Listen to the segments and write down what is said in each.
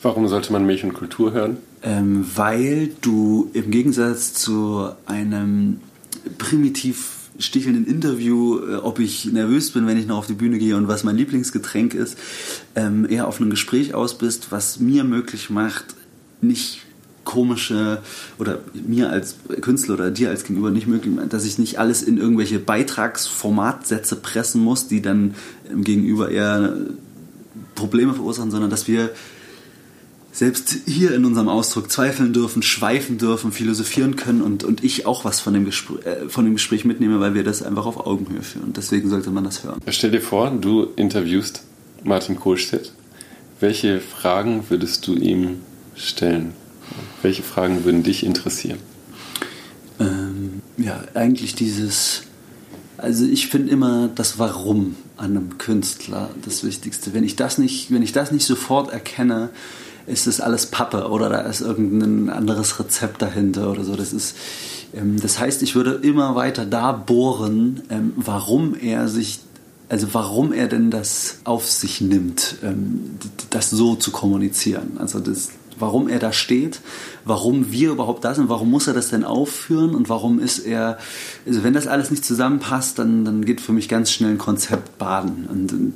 Warum sollte man Milch und Kultur hören? Ähm, weil du im Gegensatz zu einem primitiv stichelnden Interview, äh, ob ich nervös bin, wenn ich noch auf die Bühne gehe und was mein Lieblingsgetränk ist, ähm, eher auf ein Gespräch aus bist, was mir möglich macht, nicht komische oder mir als Künstler oder dir als Gegenüber nicht möglich, dass ich nicht alles in irgendwelche Beitragsformatsätze pressen muss, die dann im Gegenüber eher Probleme verursachen, sondern dass wir selbst hier in unserem Ausdruck zweifeln dürfen, schweifen dürfen, philosophieren können und, und ich auch was von dem, Gespräch, äh, von dem Gespräch mitnehme, weil wir das einfach auf Augenhöhe führen. Deswegen sollte man das hören. Stell dir vor, du interviewst Martin Kohlstedt. Welche Fragen würdest du ihm stellen? Welche Fragen würden dich interessieren? Ähm, ja, eigentlich dieses, also ich finde immer das Warum an einem Künstler das Wichtigste. Wenn ich das nicht, wenn ich das nicht sofort erkenne, ist das alles Pappe oder da ist irgendein anderes Rezept dahinter oder so. Das ist, ähm, das heißt, ich würde immer weiter da bohren, ähm, warum er sich also warum er denn das auf sich nimmt, ähm, das so zu kommunizieren. Also das, warum er da steht, warum wir überhaupt da sind, warum muss er das denn aufführen und warum ist er, also wenn das alles nicht zusammenpasst, dann, dann geht für mich ganz schnell ein Konzept baden. Und, und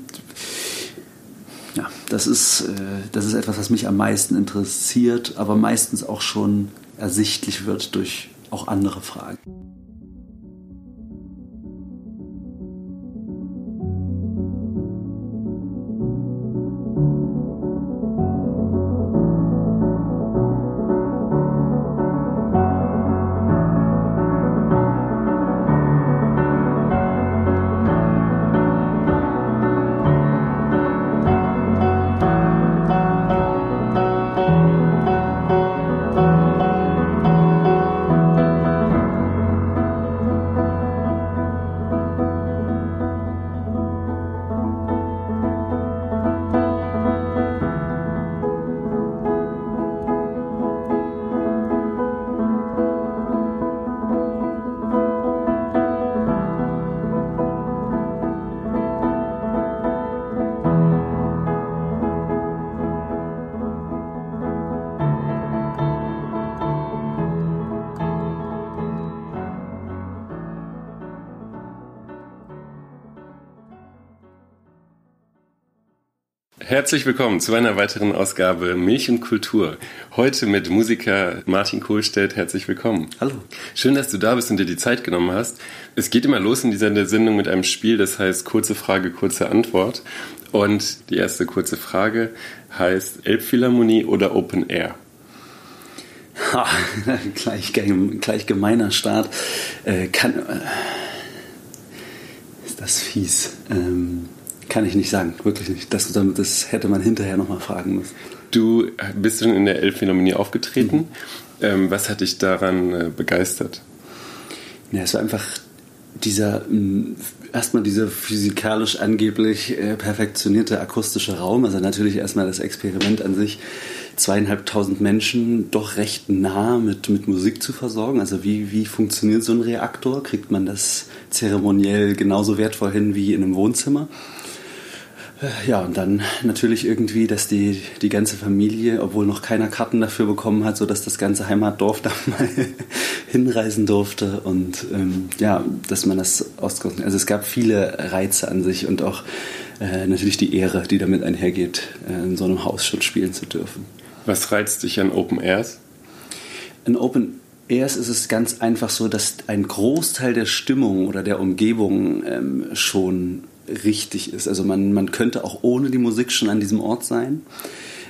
ja, das ist, äh, das ist etwas, was mich am meisten interessiert, aber meistens auch schon ersichtlich wird durch auch andere Fragen. Herzlich willkommen zu einer weiteren Ausgabe Milch und Kultur. Heute mit Musiker Martin Kohlstedt. Herzlich willkommen. Hallo. Schön, dass du da bist und dir die Zeit genommen hast. Es geht immer los in dieser Sendung mit einem Spiel, das heißt kurze Frage, kurze Antwort. Und die erste kurze Frage heißt Elbphilharmonie oder Open Air? Ha, gleich, gleich gemeiner Start. Äh, kann, äh, ist das fies. Ähm, kann ich nicht sagen, wirklich nicht. Das, das hätte man hinterher nochmal fragen müssen. Du bist schon in der Elbphilharmonie aufgetreten. Mhm. Ähm, was hat dich daran äh, begeistert? Ja, es war einfach dieser, erstmal dieser physikalisch angeblich äh, perfektionierte akustische Raum. Also natürlich erstmal das Experiment an sich, zweieinhalbtausend Menschen doch recht nah mit, mit Musik zu versorgen. Also wie, wie funktioniert so ein Reaktor? Kriegt man das zeremoniell genauso wertvoll hin wie in einem Wohnzimmer? Ja, und dann natürlich irgendwie, dass die, die ganze Familie, obwohl noch keiner Karten dafür bekommen hat, so dass das ganze Heimatdorf da mal hinreisen durfte und ähm, ja, dass man das auskosten. Also es gab viele Reize an sich und auch äh, natürlich die Ehre, die damit einhergeht, äh, in so einem Hausschutz spielen zu dürfen. Was reizt dich an Open Airs? In Open Airs ist es ganz einfach so, dass ein Großteil der Stimmung oder der Umgebung ähm, schon richtig ist. Also man, man könnte auch ohne die Musik schon an diesem Ort sein,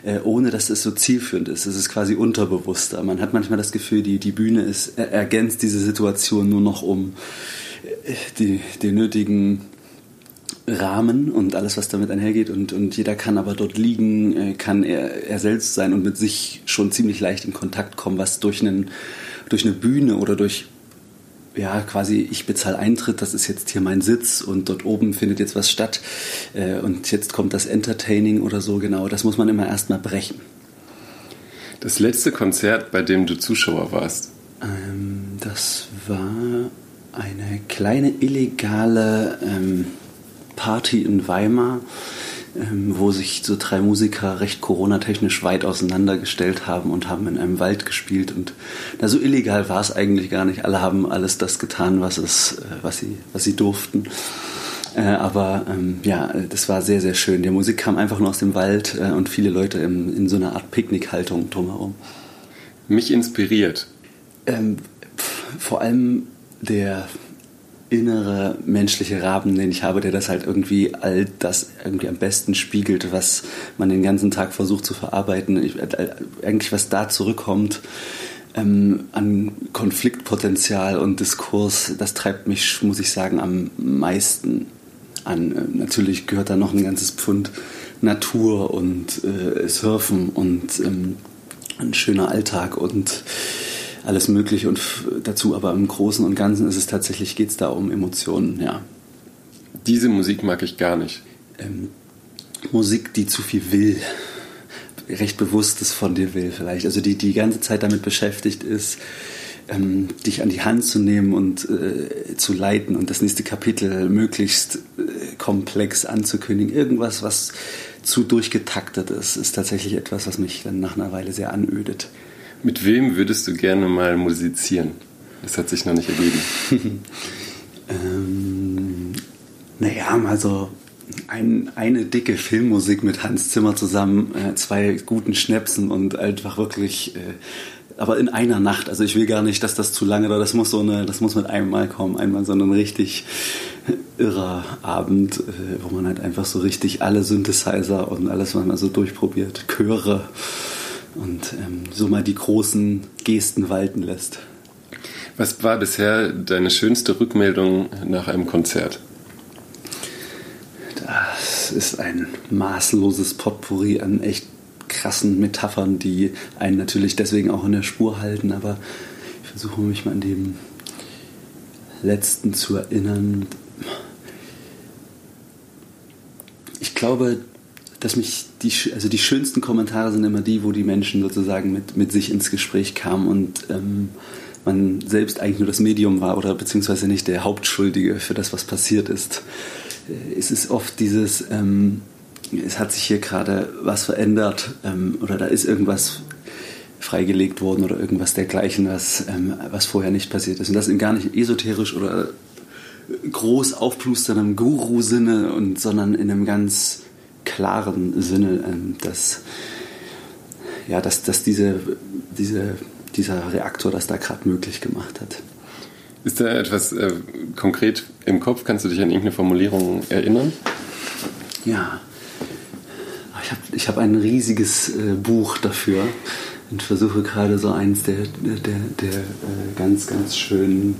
äh, ohne dass es so zielführend ist. Es ist quasi unterbewusster. Man hat manchmal das Gefühl, die, die Bühne ist, er, ergänzt diese Situation nur noch um äh, die, die nötigen Rahmen und alles, was damit einhergeht. Und, und jeder kann aber dort liegen, äh, kann er, er selbst sein und mit sich schon ziemlich leicht in Kontakt kommen, was durch, einen, durch eine Bühne oder durch ja, quasi, ich bezahle Eintritt, das ist jetzt hier mein Sitz und dort oben findet jetzt was statt äh, und jetzt kommt das Entertaining oder so, genau, das muss man immer erstmal brechen. Das letzte Konzert, bei dem du Zuschauer warst? Ähm, das war eine kleine illegale ähm, Party in Weimar wo sich so drei Musiker recht Corona-technisch weit auseinandergestellt haben und haben in einem Wald gespielt. Und na, so illegal war es eigentlich gar nicht. Alle haben alles das getan, was, es, äh, was, sie, was sie durften. Äh, aber ähm, ja, das war sehr, sehr schön. Die Musik kam einfach nur aus dem Wald äh, und viele Leute in, in so einer Art Picknickhaltung drumherum. Mich inspiriert. Ähm, vor allem der innere menschliche Raben, den ich habe, der das halt irgendwie all das irgendwie am besten spiegelt, was man den ganzen Tag versucht zu verarbeiten. Ich, äh, eigentlich was da zurückkommt ähm, an Konfliktpotenzial und Diskurs, das treibt mich, muss ich sagen, am meisten an. Äh, natürlich gehört da noch ein ganzes Pfund Natur und äh, Surfen und ähm, ein schöner Alltag und alles Mögliche und dazu, aber im Großen und Ganzen ist es tatsächlich, geht es da um Emotionen, ja. Diese Musik mag ich gar nicht. Ähm, Musik, die zu viel will, recht Bewusstes von dir will vielleicht, also die die ganze Zeit damit beschäftigt ist, ähm, dich an die Hand zu nehmen und äh, zu leiten und das nächste Kapitel möglichst äh, komplex anzukündigen. Irgendwas, was zu durchgetaktet ist, ist tatsächlich etwas, was mich dann nach einer Weile sehr anödet. Mit wem würdest du gerne mal musizieren? Das hat sich noch nicht ergeben. ähm, naja, also ein, eine dicke Filmmusik mit Hans Zimmer zusammen, äh, zwei guten Schnäpsen und einfach wirklich, äh, aber in einer Nacht. Also ich will gar nicht, dass das zu lange dauert. Das muss so eine, das muss mit einem Mal kommen, einmal so ein richtig irrer Abend, äh, wo man halt einfach so richtig alle Synthesizer und alles, was man so durchprobiert, Chöre und ähm, so mal die großen Gesten walten lässt. Was war bisher deine schönste Rückmeldung nach einem Konzert? Das ist ein maßloses Potpourri an echt krassen Metaphern, die einen natürlich deswegen auch in der Spur halten, aber ich versuche mich mal an dem letzten zu erinnern. Ich glaube, dass mich die, also die schönsten Kommentare sind immer die, wo die Menschen sozusagen mit, mit sich ins Gespräch kamen und ähm, man selbst eigentlich nur das Medium war oder beziehungsweise nicht der Hauptschuldige für das, was passiert ist. Äh, es ist oft dieses, ähm, es hat sich hier gerade was verändert ähm, oder da ist irgendwas freigelegt worden oder irgendwas dergleichen, was, ähm, was vorher nicht passiert ist. Und das in gar nicht esoterisch oder groß aufplusterndem Guru-Sinne, sondern in einem ganz klaren Sinne, ähm, dass, ja, dass, dass diese, diese, dieser Reaktor das da gerade möglich gemacht hat. Ist da etwas äh, konkret im Kopf? Kannst du dich an irgendeine Formulierung erinnern? Ja. Ich habe ich hab ein riesiges äh, Buch dafür und versuche gerade so eins der, der, der, der äh, ganz, ganz schönen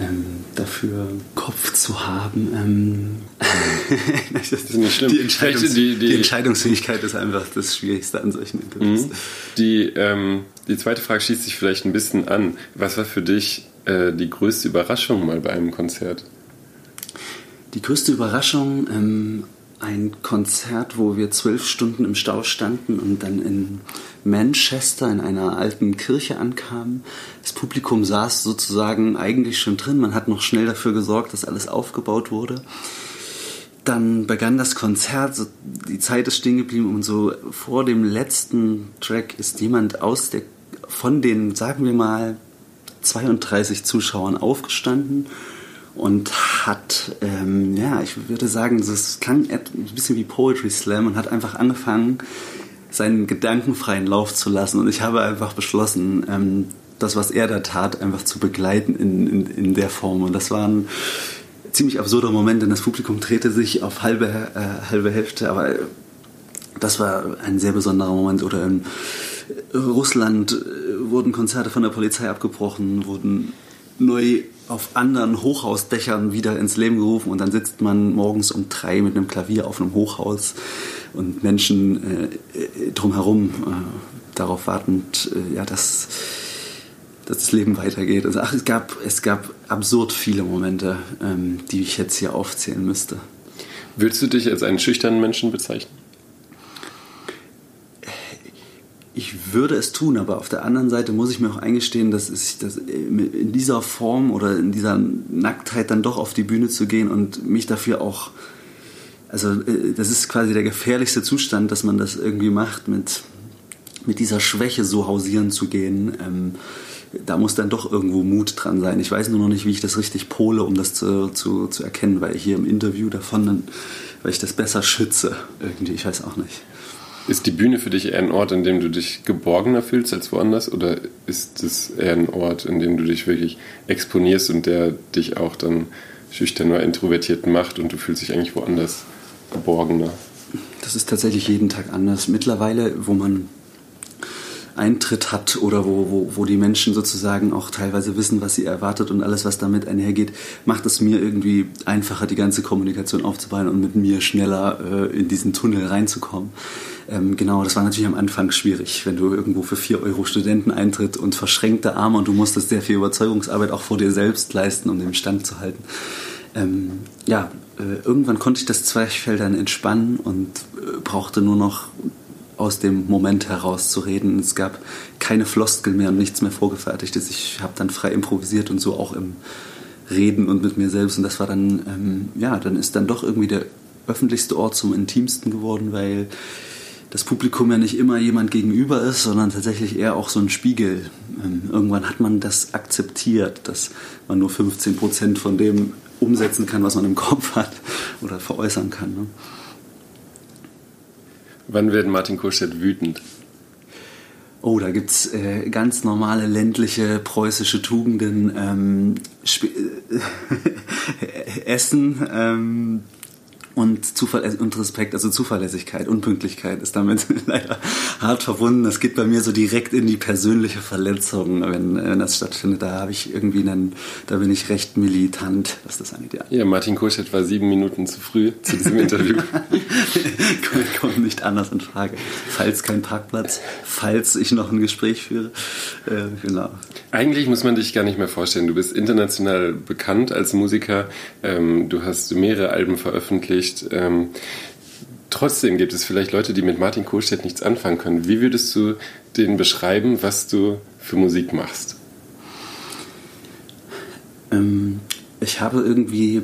ähm, dafür Kopf zu haben. Ähm, das ist nicht schlimm. Die, Entscheidungs die, die, die, Entscheidungsfähigkeit ist einfach das Schwierigste an solchen Interviews. Mhm. Die, ähm, die zweite Frage schließt sich vielleicht ein bisschen an. Was war für dich äh, die größte Überraschung mal bei einem Konzert? Die größte Überraschung ähm, ein Konzert, wo wir zwölf Stunden im Stau standen und dann in Manchester in einer alten Kirche ankamen. Das Publikum saß sozusagen eigentlich schon drin. Man hat noch schnell dafür gesorgt, dass alles aufgebaut wurde. Dann begann das Konzert, die Zeit ist stehen geblieben und so vor dem letzten Track ist jemand aus der, von den, sagen wir mal, 32 Zuschauern aufgestanden und hat, ähm, ja, ich würde sagen, es klang ein bisschen wie Poetry Slam und hat einfach angefangen, seinen gedankenfreien Lauf zu lassen. Und ich habe einfach beschlossen, ähm, das, was er da tat, einfach zu begleiten in, in, in der Form. Und das war ein ziemlich absurder Moment, denn das Publikum drehte sich auf halbe, äh, halbe Hälfte, aber das war ein sehr besonderer Moment. Oder in Russland äh, wurden Konzerte von der Polizei abgebrochen, wurden neu auf anderen Hochhausdächern wieder ins Leben gerufen und dann sitzt man morgens um drei mit einem Klavier auf einem Hochhaus und Menschen äh, äh drumherum äh, darauf wartend, äh, ja, dass, dass das Leben weitergeht. Also ach, es gab, es gab absurd viele Momente, ähm, die ich jetzt hier aufzählen müsste. Willst du dich als einen schüchternen Menschen bezeichnen? ich würde es tun, aber auf der anderen Seite muss ich mir auch eingestehen, dass es dass in dieser Form oder in dieser Nacktheit dann doch auf die Bühne zu gehen und mich dafür auch also äh, das ist quasi der gefährlichste Zustand, dass man das irgendwie macht, mit, mit dieser Schwäche so hausieren zu gehen. Ähm, da muss dann doch irgendwo Mut dran sein. Ich weiß nur noch nicht, wie ich das richtig pole, um das zu, zu, zu erkennen, weil ich hier im Interview davon, weil ich das besser schütze. Irgendwie, ich weiß auch nicht. Ist die Bühne für dich eher ein Ort, in dem du dich geborgener fühlst als woanders? Oder ist es eher ein Ort, in dem du dich wirklich exponierst und der dich auch dann schüchtern oder introvertiert macht und du fühlst dich eigentlich woanders geborgener? Das ist tatsächlich jeden Tag anders. Mittlerweile, wo man Eintritt hat oder wo, wo, wo die Menschen sozusagen auch teilweise wissen, was sie erwartet und alles, was damit einhergeht, macht es mir irgendwie einfacher, die ganze Kommunikation aufzubauen und mit mir schneller äh, in diesen Tunnel reinzukommen. Ähm, genau, das war natürlich am Anfang schwierig, wenn du irgendwo für 4 Euro Studenteneintritt und verschränkte Arme und du musstest sehr viel Überzeugungsarbeit auch vor dir selbst leisten, um den Stand zu halten. Ähm, ja, äh, irgendwann konnte ich das Zwerchfell dann entspannen und äh, brauchte nur noch aus dem Moment heraus zu reden. Es gab keine Floskel mehr und nichts mehr vorgefertigtes. Ich habe dann frei improvisiert und so auch im Reden und mit mir selbst. Und das war dann, ähm, ja, dann ist dann doch irgendwie der öffentlichste Ort zum intimsten geworden, weil das Publikum ja nicht immer jemand gegenüber ist, sondern tatsächlich eher auch so ein Spiegel. Ähm, irgendwann hat man das akzeptiert, dass man nur 15 Prozent von dem umsetzen kann, was man im Kopf hat oder veräußern kann. Ne? Wann wird Martin Kurstedt wütend? Oh, da gibt es äh, ganz normale ländliche preußische Tugenden. Ähm, Essen, ähm, und, Zufall äh, und Respekt, also Zuverlässigkeit und Pünktlichkeit ist damit leider hart verbunden. Das geht bei mir so direkt in die persönliche Verletzung, wenn, wenn das stattfindet. Da habe ich irgendwie einen, da bin ich recht militant, was das angeht. Ja, ja Martin Kurschett war sieben Minuten zu früh zu diesem Interview. kommt nicht anders in Frage. Falls kein Parkplatz, falls ich noch ein Gespräch führe. Äh, genau. Eigentlich muss man dich gar nicht mehr vorstellen. Du bist international bekannt als Musiker. Ähm, du hast mehrere Alben veröffentlicht nicht. Ähm, trotzdem gibt es vielleicht Leute, die mit Martin Kohlstedt nichts anfangen können. Wie würdest du denen beschreiben, was du für Musik machst? Ähm, ich habe irgendwie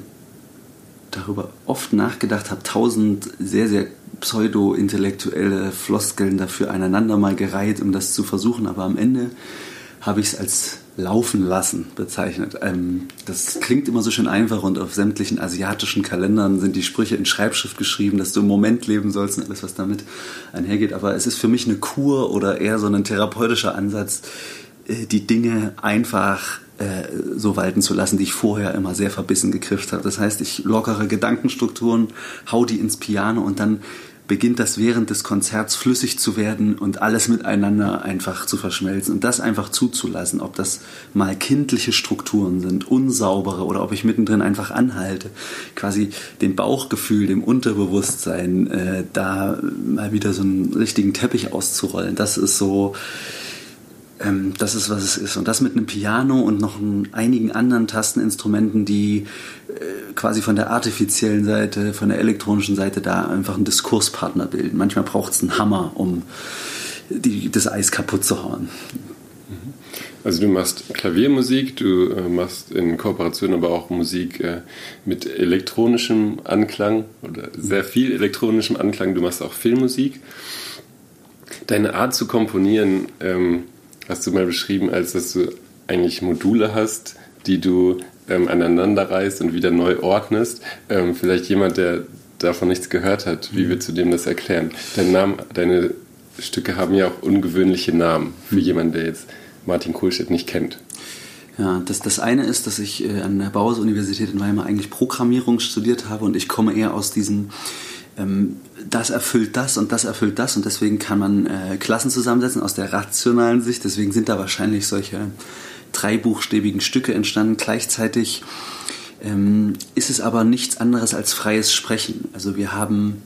darüber oft nachgedacht, habe tausend sehr, sehr pseudo-intellektuelle Floskeln dafür aneinander mal gereiht, um das zu versuchen, aber am Ende habe ich es als laufen lassen bezeichnet. Ähm, das klingt immer so schön einfach und auf sämtlichen asiatischen Kalendern sind die Sprüche in Schreibschrift geschrieben, dass du im Moment leben sollst und alles, was damit einhergeht. Aber es ist für mich eine Kur oder eher so ein therapeutischer Ansatz, äh, die Dinge einfach äh, so walten zu lassen, die ich vorher immer sehr verbissen gegriffen habe. Das heißt, ich lockere Gedankenstrukturen, hau die ins Piano und dann beginnt das während des Konzerts flüssig zu werden und alles miteinander einfach zu verschmelzen und das einfach zuzulassen, ob das mal kindliche Strukturen sind, unsaubere oder ob ich mittendrin einfach anhalte, quasi dem Bauchgefühl, dem Unterbewusstsein, äh, da mal wieder so einen richtigen Teppich auszurollen. Das ist so, ähm, das ist, was es ist. Und das mit einem Piano und noch einigen anderen Tasteninstrumenten, die äh, quasi von der artifiziellen Seite, von der elektronischen Seite da einfach einen Diskurspartner bilden. Manchmal braucht es einen Hammer, um die, das Eis kaputt zu hauen. Also du machst Klaviermusik, du äh, machst in Kooperation aber auch Musik äh, mit elektronischem Anklang oder sehr viel elektronischem Anklang. Du machst auch Filmmusik. Deine Art zu komponieren ähm, hast du mal beschrieben, als dass du eigentlich Module hast, die du ähm, aneinander reißt und wieder neu ordnest. Ähm, vielleicht jemand, der davon nichts gehört hat, wie würdest du dem das erklären? Dein Name, deine Stücke haben ja auch ungewöhnliche Namen für jemanden, der jetzt Martin Kohlstedt nicht kennt. Ja, das, das eine ist, dass ich äh, an der Bauhaus-Universität in Weimar eigentlich Programmierung studiert habe und ich komme eher aus diesem ähm, das erfüllt das und das erfüllt das und deswegen kann man äh, Klassen zusammensetzen aus der rationalen Sicht. Deswegen sind da wahrscheinlich solche dreibuchstäbigen Stücke entstanden. Gleichzeitig ähm, ist es aber nichts anderes als freies Sprechen. Also wir haben,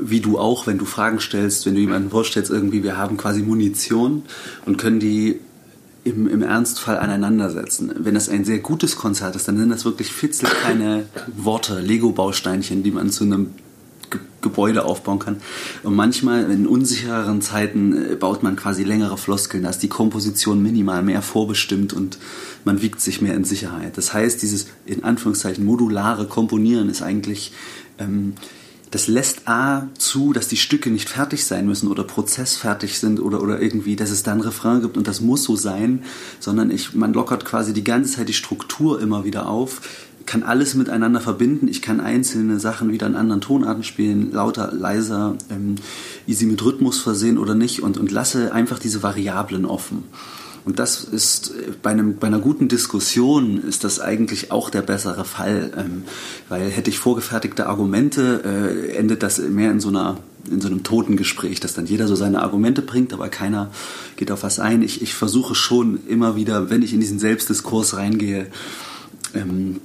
wie du auch, wenn du Fragen stellst, wenn du jemanden vorstellst, irgendwie, wir haben quasi Munition und können die im, im Ernstfall aneinandersetzen. Wenn das ein sehr gutes Konzert ist, dann sind das wirklich fitzelkleine Worte, Lego-Bausteinchen, die man zu einem Gebäude aufbauen kann. Und manchmal in unsichereren Zeiten äh, baut man quasi längere Floskeln, da ist die Komposition minimal mehr vorbestimmt und man wiegt sich mehr in Sicherheit. Das heißt, dieses in Anführungszeichen modulare Komponieren ist eigentlich ähm, das lässt A zu, dass die Stücke nicht fertig sein müssen oder prozessfertig sind oder, oder irgendwie, dass es da ein Refrain gibt und das muss so sein, sondern ich, man lockert quasi die ganze Zeit die Struktur immer wieder auf, kann alles miteinander verbinden. Ich kann einzelne Sachen wieder in anderen Tonarten spielen, lauter, leiser, ähm, easy mit Rhythmus versehen oder nicht und, und lasse einfach diese Variablen offen. Und das ist äh, bei, einem, bei einer guten Diskussion ist das eigentlich auch der bessere Fall, ähm, weil hätte ich vorgefertigte Argumente, äh, endet das mehr in so einer in so einem toten Gespräch, dass dann jeder so seine Argumente bringt, aber keiner geht auf was ein. Ich, ich versuche schon immer wieder, wenn ich in diesen Selbstdiskurs reingehe, ähm,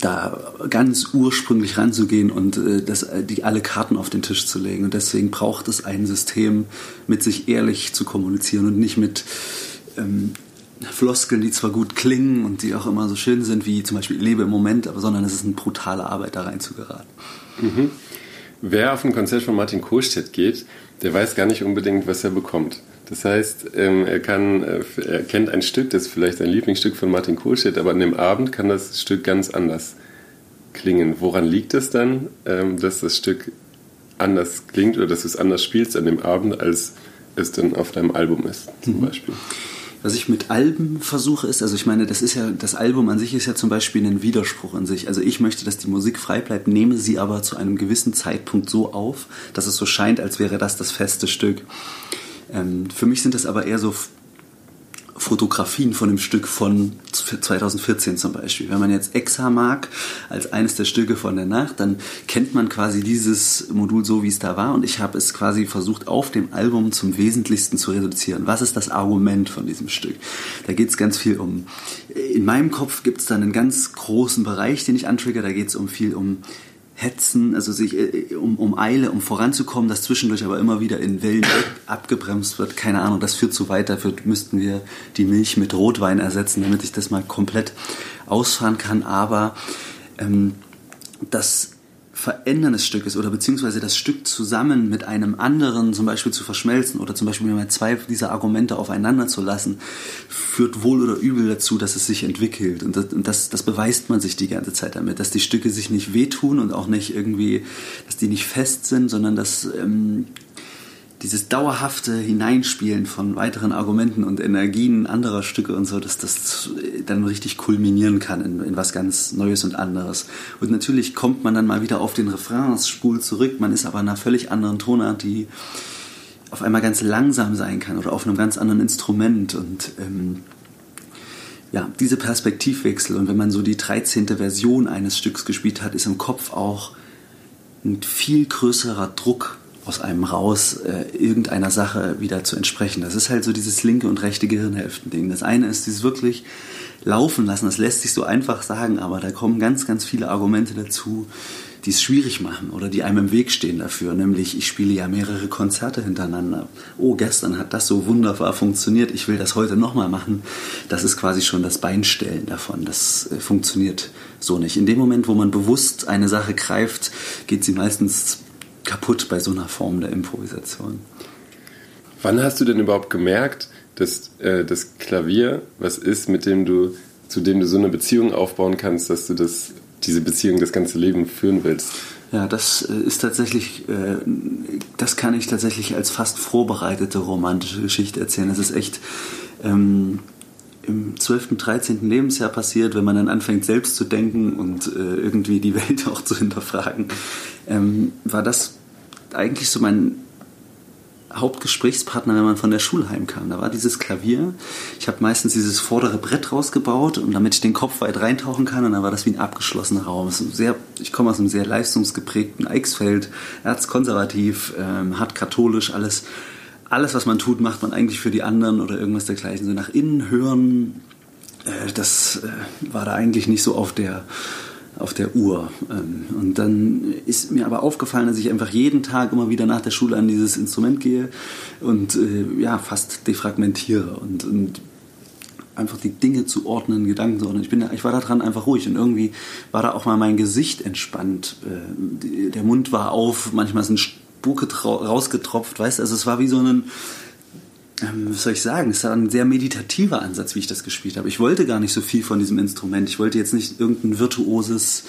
da ganz ursprünglich ranzugehen und äh, das, äh, die alle Karten auf den Tisch zu legen. Und deswegen braucht es ein System, mit sich ehrlich zu kommunizieren und nicht mit ähm, Floskeln, die zwar gut klingen und die auch immer so schön sind, wie zum Beispiel Lebe im Moment, aber sondern es ist eine brutale Arbeit, da reinzugeraten. Mhm. Wer auf ein Konzert von Martin Kohlstedt geht, der weiß gar nicht unbedingt, was er bekommt. Das heißt, ähm, er, kann, äh, er kennt ein Stück, das ist vielleicht ein Lieblingsstück von Martin Kohlstedt, aber an dem Abend kann das Stück ganz anders klingen. Woran liegt es dann, ähm, dass das Stück anders klingt oder dass du es anders spielst an dem Abend, als es dann auf deinem Album ist, zum mhm. Beispiel? Was ich mit Alben versuche ist, also ich meine, das ist ja, das Album an sich ist ja zum Beispiel ein Widerspruch in sich. Also ich möchte, dass die Musik frei bleibt, nehme sie aber zu einem gewissen Zeitpunkt so auf, dass es so scheint, als wäre das das feste Stück. Ähm, für mich sind das aber eher so Fotografien von dem Stück von 2014 zum Beispiel. Wenn man jetzt Exa mag als eines der Stücke von der Nacht, dann kennt man quasi dieses Modul so, wie es da war. Und ich habe es quasi versucht, auf dem Album zum Wesentlichsten zu reduzieren. Was ist das Argument von diesem Stück? Da geht es ganz viel um. In meinem Kopf gibt es dann einen ganz großen Bereich, den ich antrigger. Da geht es um viel um Hetzen, also sich äh, um, um Eile, um voranzukommen, das zwischendurch aber immer wieder in Wellen abgebremst wird. Keine Ahnung, das führt zu weit. Dafür müssten wir die Milch mit Rotwein ersetzen, damit ich das mal komplett ausfahren kann. Aber ähm, das Verändern des Stückes oder beziehungsweise das Stück zusammen mit einem anderen zum Beispiel zu verschmelzen oder zum Beispiel mal zwei dieser Argumente aufeinander zu lassen, führt wohl oder übel dazu, dass es sich entwickelt. Und das, und das, das beweist man sich die ganze Zeit damit, dass die Stücke sich nicht wehtun und auch nicht irgendwie, dass die nicht fest sind, sondern dass ähm, dieses dauerhafte Hineinspielen von weiteren Argumenten und Energien anderer Stücke und so, dass das dann richtig kulminieren kann in, in, was ganz Neues und anderes. Und natürlich kommt man dann mal wieder auf den Refrainspul zurück, man ist aber in einer völlig anderen Tonart, die auf einmal ganz langsam sein kann oder auf einem ganz anderen Instrument und ähm, ja, diese Perspektivwechsel und wenn man so die 13. Version eines Stücks gespielt hat, ist im Kopf auch ein viel größerer Druck aus einem raus äh, irgendeiner Sache wieder zu entsprechen. Das ist halt so dieses linke und rechte Gehirnhälften-Ding. Das eine ist dieses wirklich laufen lassen. Das lässt sich so einfach sagen, aber da kommen ganz, ganz viele Argumente dazu, die es schwierig machen oder die einem im Weg stehen dafür. Nämlich, ich spiele ja mehrere Konzerte hintereinander. Oh, gestern hat das so wunderbar funktioniert. Ich will das heute nochmal machen. Das ist quasi schon das Beinstellen davon. Das äh, funktioniert so nicht. In dem Moment, wo man bewusst eine Sache greift, geht sie meistens kaputt bei so einer Form der Improvisation. Wann hast du denn überhaupt gemerkt, dass äh, das Klavier was ist, mit dem du, zu dem du so eine Beziehung aufbauen kannst, dass du das, diese Beziehung das ganze Leben führen willst? Ja, das äh, ist tatsächlich, äh, das kann ich tatsächlich als fast vorbereitete romantische Geschichte erzählen. Es ist echt ähm, im 12., 13. Lebensjahr passiert, wenn man dann anfängt selbst zu denken und äh, irgendwie die Welt auch zu hinterfragen, ähm, war das eigentlich so mein Hauptgesprächspartner, wenn man von der Schule heimkam. Da war dieses Klavier. Ich habe meistens dieses vordere Brett rausgebaut und damit ich den Kopf weit reintauchen kann und dann war das wie ein abgeschlossener Raum. Sehr, ich komme aus einem sehr leistungsgeprägten Eichsfeld, erzkonservativ, ähm, hart katholisch, alles alles, was man tut, macht man eigentlich für die anderen oder irgendwas dergleichen. So nach innen hören, äh, das äh, war da eigentlich nicht so auf der, auf der Uhr. Ähm, und dann ist mir aber aufgefallen, dass ich einfach jeden Tag immer wieder nach der Schule an dieses Instrument gehe und äh, ja, fast defragmentiere und, und einfach die Dinge zu ordnen, Gedanken zu ordnen. Ich, bin, ich war daran einfach ruhig und irgendwie war da auch mal mein Gesicht entspannt. Äh, der Mund war auf, manchmal sind Spucke rausgetropft, weißt du, also es war wie so ein, ähm, was soll ich sagen, es war ein sehr meditativer Ansatz, wie ich das gespielt habe. Ich wollte gar nicht so viel von diesem Instrument. Ich wollte jetzt nicht irgendein virtuoses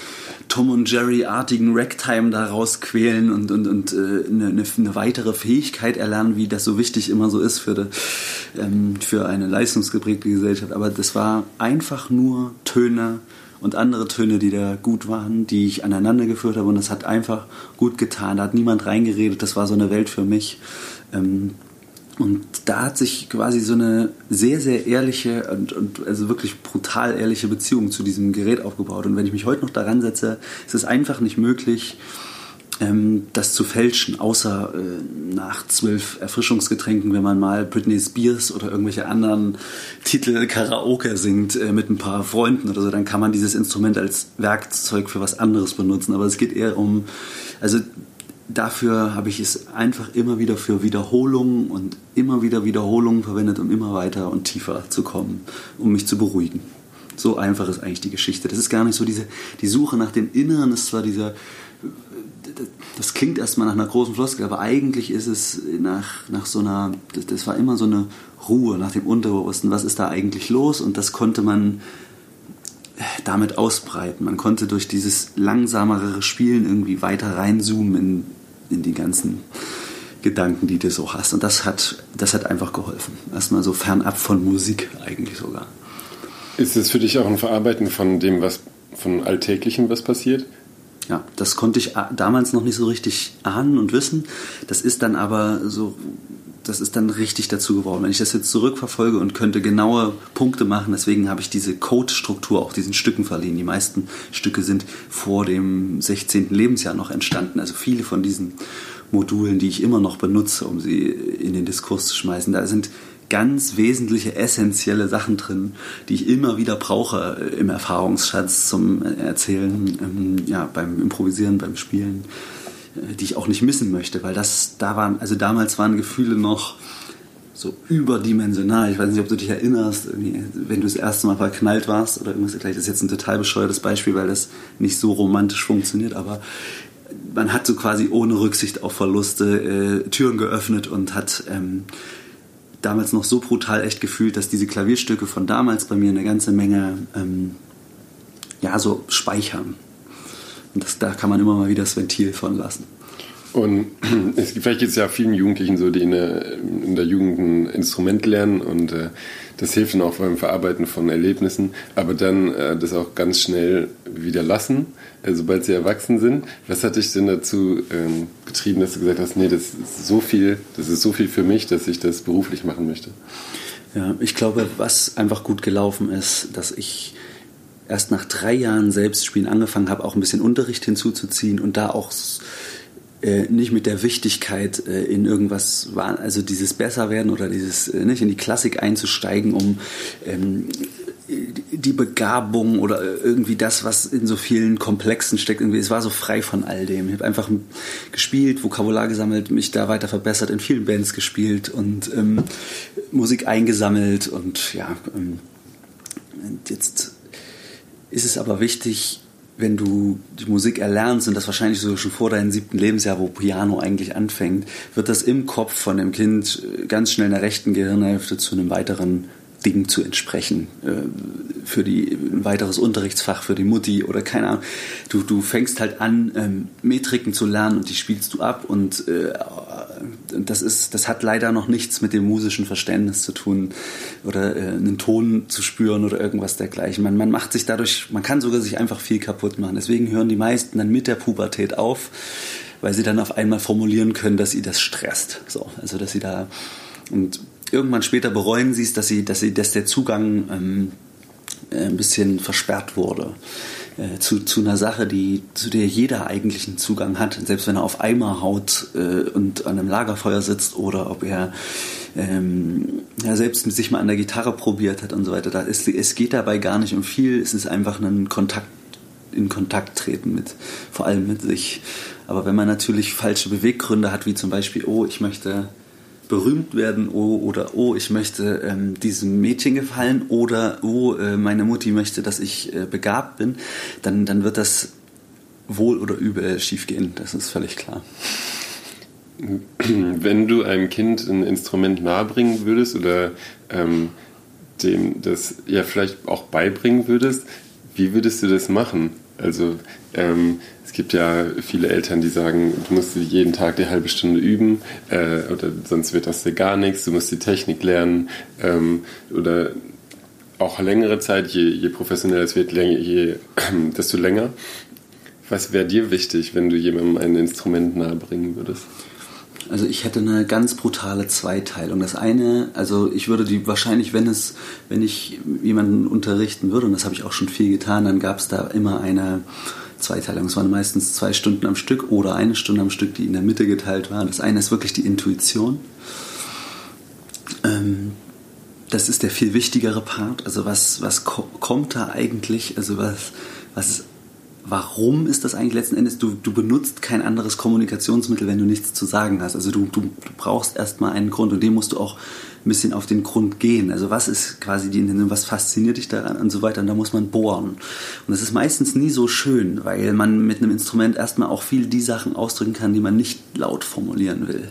Tom und Jerry-artigen Ragtime da rausquälen und, und, und äh, eine, eine, weitere Fähigkeit erlernen, wie das so wichtig immer so ist für, de, ähm, für eine leistungsgeprägte Gesellschaft. Aber das war einfach nur Töne und andere Töne, die da gut waren, die ich aneinander geführt habe und das hat einfach gut getan. Da hat niemand reingeredet, das war so eine Welt für mich. Ähm, und da hat sich quasi so eine sehr, sehr ehrliche und, und, also wirklich brutal ehrliche Beziehung zu diesem Gerät aufgebaut. Und wenn ich mich heute noch daran setze, ist es einfach nicht möglich, das zu fälschen, außer äh, nach zwölf Erfrischungsgetränken, wenn man mal Britney Spears oder irgendwelche anderen Titel Karaoke singt äh, mit ein paar Freunden oder so, dann kann man dieses Instrument als Werkzeug für was anderes benutzen. Aber es geht eher um, also dafür habe ich es einfach immer wieder für Wiederholungen und immer wieder Wiederholungen verwendet, um immer weiter und tiefer zu kommen, um mich zu beruhigen. So einfach ist eigentlich die Geschichte. Das ist gar nicht so diese, die Suche nach dem Inneren ist zwar dieser, das klingt erstmal nach einer großen Floskel, aber eigentlich ist es nach, nach so einer, das, das war immer so eine Ruhe nach dem Unterbewussten. Was ist da eigentlich los? Und das konnte man damit ausbreiten. Man konnte durch dieses langsamere Spielen irgendwie weiter reinzoomen in, in die ganzen Gedanken, die du so hast. Und das hat, das hat einfach geholfen. Erstmal so fernab von Musik eigentlich sogar. Ist es für dich auch ein Verarbeiten von dem, was von Alltäglichem, was passiert? Ja, das konnte ich damals noch nicht so richtig ahnen und wissen. Das ist dann aber so das ist dann richtig dazu geworden. Wenn ich das jetzt zurückverfolge und könnte genaue Punkte machen, deswegen habe ich diese Code-Struktur auch diesen Stücken verliehen. Die meisten Stücke sind vor dem 16. Lebensjahr noch entstanden. Also viele von diesen Modulen, die ich immer noch benutze, um sie in den Diskurs zu schmeißen, da sind ganz wesentliche, essentielle Sachen drin, die ich immer wieder brauche im Erfahrungsschatz zum Erzählen, ähm, ja, beim Improvisieren, beim Spielen. Äh, die ich auch nicht missen möchte, weil das da waren, also damals waren Gefühle noch so überdimensional. Ich weiß nicht, ob du dich erinnerst, wenn du das erste Mal verknallt warst oder irgendwas gleich. Das ist jetzt ein total bescheuertes Beispiel, weil das nicht so romantisch funktioniert, aber man hat so quasi ohne Rücksicht auf Verluste äh, Türen geöffnet und hat ähm, damals noch so brutal echt gefühlt, dass diese Klavierstücke von damals bei mir eine ganze Menge ähm, ja so speichern. Und das, da kann man immer mal wieder das Ventil von lassen. Und es, vielleicht geht es ja vielen Jugendlichen so, die in der, in der Jugend ein Instrument lernen und äh, das hilft dann auch beim Verarbeiten von Erlebnissen, aber dann äh, das auch ganz schnell wieder lassen, äh, sobald sie erwachsen sind. Was hat dich denn dazu ähm, getrieben, dass du gesagt hast, nee, das ist so viel, das ist so viel für mich, dass ich das beruflich machen möchte? Ja, ich glaube, was einfach gut gelaufen ist, dass ich erst nach drei Jahren Selbstspielen angefangen habe, auch ein bisschen Unterricht hinzuzuziehen und da auch äh, nicht mit der Wichtigkeit äh, in irgendwas also dieses Besserwerden oder dieses äh, nicht in die Klassik einzusteigen, um ähm, die Begabung oder irgendwie das, was in so vielen Komplexen steckt. Irgendwie, es war so frei von all dem. Ich habe einfach gespielt, Vokabular gesammelt, mich da weiter verbessert, in vielen Bands gespielt und ähm, Musik eingesammelt und ja, ähm, jetzt ist es aber wichtig, wenn du die Musik erlernst und das wahrscheinlich sogar schon vor deinem siebten Lebensjahr, wo Piano eigentlich anfängt, wird das im Kopf von dem Kind ganz schnell in der rechten Gehirnhälfte zu einem weiteren Ding zu entsprechen. Äh, für die, ein weiteres Unterrichtsfach für die Mutti oder keine Ahnung. Du, du fängst halt an, ähm, Metriken zu lernen und die spielst du ab und äh, das ist, das hat leider noch nichts mit dem musischen Verständnis zu tun oder äh, einen Ton zu spüren oder irgendwas dergleichen. Man, man macht sich dadurch, man kann sogar sich einfach viel kaputt machen. Deswegen hören die meisten dann mit der Pubertät auf, weil sie dann auf einmal formulieren können, dass sie das stresst. So, also dass sie da und irgendwann später bereuen sie es, dass sie, dass sie, dass der Zugang ähm, äh, ein bisschen versperrt wurde äh, zu, zu einer Sache, die, zu der jeder eigentlich einen Zugang hat, selbst wenn er auf Eimer haut äh, und an einem Lagerfeuer sitzt oder ob er ähm, ja, selbst sich mal an der Gitarre probiert hat und so weiter. Da ist, es geht dabei gar nicht um viel, es ist einfach ein Kontakt in Kontakt treten mit, vor allem mit sich. Aber wenn man natürlich falsche Beweggründe hat, wie zum Beispiel, oh, ich möchte berühmt werden oh, oder oh, ich möchte ähm, diesem Mädchen gefallen oder oh, äh, meine Mutti möchte, dass ich äh, begabt bin, dann, dann wird das wohl oder übel schiefgehen. Das ist völlig klar. Wenn du einem Kind ein Instrument nahebringen würdest oder ähm, dem das ja vielleicht auch beibringen würdest, wie würdest du das machen? Also ähm, es gibt ja viele Eltern, die sagen, du musst jeden Tag die halbe Stunde üben äh, oder sonst wird das dir gar nichts, du musst die Technik lernen ähm, oder auch längere Zeit, je, je professioneller es wird, je, je, desto länger. Was wäre dir wichtig, wenn du jemandem ein Instrument nahebringen würdest? Also ich hätte eine ganz brutale Zweiteilung. Das eine, also ich würde die wahrscheinlich, wenn es, wenn ich jemanden unterrichten würde, und das habe ich auch schon viel getan, dann gab es da immer eine Zweiteilung. Es waren meistens zwei Stunden am Stück oder eine Stunde am Stück, die in der Mitte geteilt waren. Das eine ist wirklich die Intuition. Ähm, das ist der viel wichtigere Part. Also was, was kommt da eigentlich? Also was, was warum ist das eigentlich letzten Endes? Du, du benutzt kein anderes Kommunikationsmittel, wenn du nichts zu sagen hast. Also du, du, du brauchst erstmal einen Grund und dem musst du auch ein bisschen auf den Grund gehen. Also was ist quasi die Intention, was fasziniert dich daran und so weiter. Und da muss man bohren. Und das ist meistens nie so schön, weil man mit einem Instrument erstmal auch viel die Sachen ausdrücken kann, die man nicht laut formulieren will.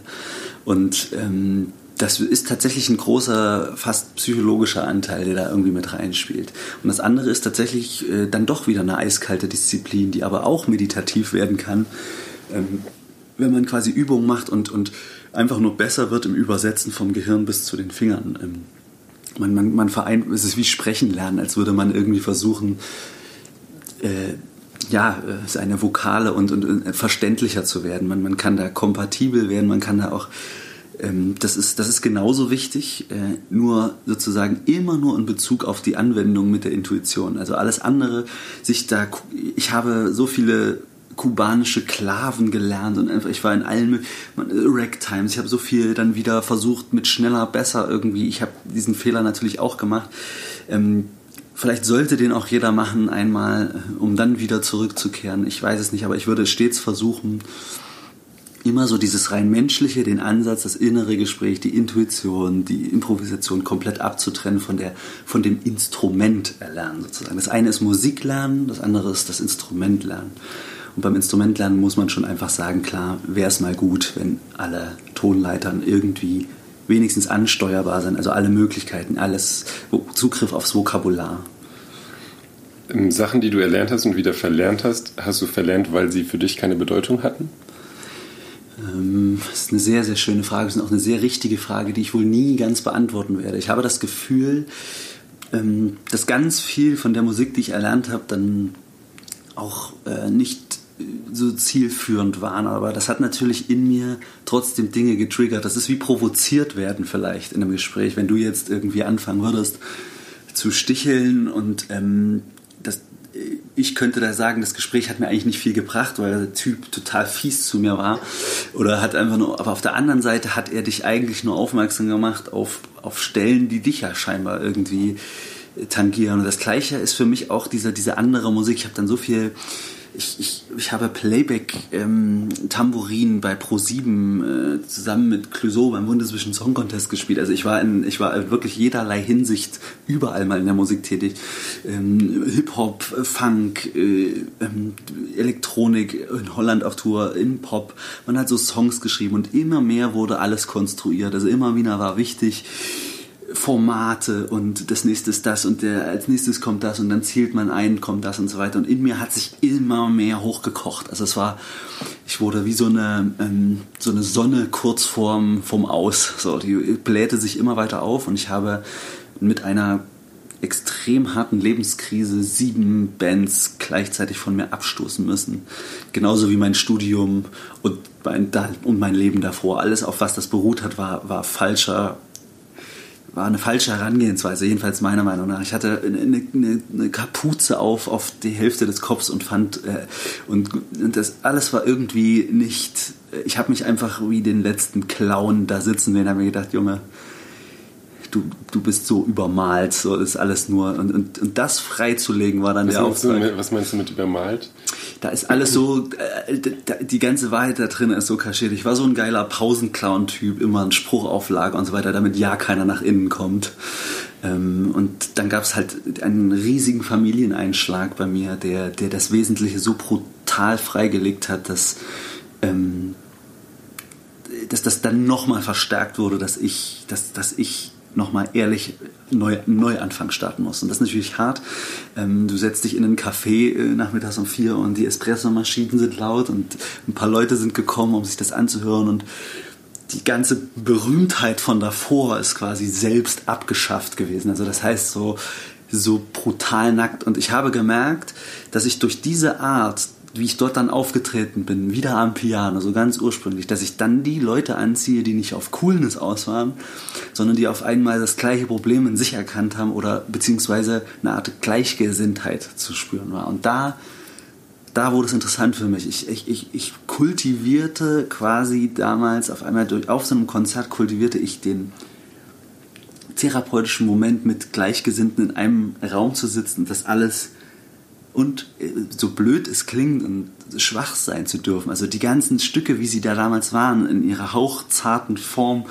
Und ähm, das ist tatsächlich ein großer, fast psychologischer Anteil, der da irgendwie mit reinspielt. Und das andere ist tatsächlich äh, dann doch wieder eine eiskalte Disziplin, die aber auch meditativ werden kann, ähm, wenn man quasi Übungen macht und, und einfach nur besser wird im Übersetzen vom Gehirn bis zu den Fingern. Ähm, man, man, man vereint, es ist wie Sprechen lernen, als würde man irgendwie versuchen, äh, ja, äh, seine Vokale und, und, und verständlicher zu werden. Man, man kann da kompatibel werden, man kann da auch das, ist, das ist genauso wichtig, äh, nur sozusagen immer nur in Bezug auf die Anwendung mit der Intuition. Also alles andere, sich da, ich habe so viele kubanische Klaven gelernt und einfach, ich war in allen Rack-Times, ich habe so viel dann wieder versucht mit schneller, besser irgendwie, ich habe diesen Fehler natürlich auch gemacht. Ähm, vielleicht sollte den auch jeder machen einmal, äh, um dann wieder zurückzukehren. Ich weiß es nicht, aber ich würde stets versuchen, immer so dieses rein menschliche, den Ansatz, das innere Gespräch, die Intuition, die Improvisation komplett abzutrennen von der, von dem Instrument erlernen sozusagen. Das eine ist Musik lernen, das andere ist das Instrument lernen. Und beim Instrument lernen muss man schon einfach sagen, klar, wäre es mal gut, wenn alle Tonleitern irgendwie wenigstens ansteuerbar sind, also alle Möglichkeiten, alles, Zugriff aufs Vokabular. Ähm, Sachen, die du erlernt hast und wieder verlernt hast, hast du verlernt, weil sie für dich keine Bedeutung hatten? Ähm, das ist eine sehr, sehr schöne Frage. Das ist auch eine sehr richtige Frage, die ich wohl nie ganz beantworten werde. Ich habe das Gefühl, ähm, dass ganz viel von der Musik, die ich erlernt habe, dann auch äh, nicht so zielführend waren. Aber das hat natürlich in mir trotzdem Dinge getriggert. Das ist wie provoziert werden vielleicht in einem Gespräch. Wenn du jetzt irgendwie anfangen würdest zu sticheln und ähm, ich könnte da sagen, das Gespräch hat mir eigentlich nicht viel gebracht, weil der Typ total fies zu mir war. Oder hat einfach nur, aber auf der anderen Seite hat er dich eigentlich nur aufmerksam gemacht auf, auf Stellen, die dich ja scheinbar irgendwie tangieren. Und das Gleiche ist für mich auch diese, diese andere Musik. Ich habe dann so viel ich, ich, ich habe Playback ähm, bei Pro7 äh, zusammen mit Clouseau beim Bundeswischen Song Contest gespielt. Also ich war in, ich war wirklich jederlei Hinsicht überall mal in der Musik tätig. Ähm, Hip-Hop, Funk, äh, ähm, Elektronik, in Holland auf Tour, in Pop. Man hat so Songs geschrieben und immer mehr wurde alles konstruiert. Also immer wieder war wichtig, Formate und das nächste ist das und der, als nächstes kommt das und dann zielt man ein, kommt das und so weiter. Und in mir hat sich immer mehr hochgekocht. Also es war, ich wurde wie so eine, ähm, so eine Sonne kurz vorm, vom Aus. So, die blähte sich immer weiter auf und ich habe mit einer extrem harten Lebenskrise sieben Bands gleichzeitig von mir abstoßen müssen. Genauso wie mein Studium und mein, und mein Leben davor. Alles, auf was das beruht hat, war, war falscher war eine falsche Herangehensweise, jedenfalls meiner Meinung nach. Ich hatte eine, eine, eine Kapuze auf, auf die Hälfte des Kopfs und fand, äh, und, und das alles war irgendwie nicht, ich habe mich einfach wie den letzten Clown da sitzen sehen, habe mir gedacht, Junge, du, du bist so übermalt, so ist alles nur. Und, und, und das freizulegen war dann was der Auftrag. Du, was meinst du mit übermalt? Da ist alles so, äh, die ganze Wahrheit da drin ist so kaschiert. Ich war so ein geiler Pausenclown-Typ, immer ein Spruchauflage und so weiter, damit ja keiner nach innen kommt. Ähm, und dann gab es halt einen riesigen Familieneinschlag bei mir, der, der das Wesentliche so brutal freigelegt hat, dass ähm, dass das dann nochmal verstärkt wurde, dass ich, dass, dass ich nochmal ehrlich neu, Neuanfang starten muss. Und das ist natürlich hart. Ähm, du setzt dich in einen Café äh, nachmittags um vier und die Espresso-Maschinen sind laut und ein paar Leute sind gekommen, um sich das anzuhören und die ganze Berühmtheit von davor ist quasi selbst abgeschafft gewesen. Also das heißt so, so brutal nackt. Und ich habe gemerkt, dass ich durch diese Art wie ich dort dann aufgetreten bin, wieder am Piano, so ganz ursprünglich, dass ich dann die Leute anziehe, die nicht auf Coolness aus waren, sondern die auf einmal das gleiche Problem in sich erkannt haben oder beziehungsweise eine Art Gleichgesinntheit zu spüren war. Und da, da wurde es interessant für mich. Ich, ich, ich, ich kultivierte quasi damals auf einmal durch, auf so einem Konzert kultivierte ich den therapeutischen Moment mit Gleichgesinnten in einem Raum zu sitzen, das alles und äh, so blöd es klingt und schwach sein zu dürfen. Also die ganzen Stücke, wie sie da damals waren, in ihrer hauchzarten Form,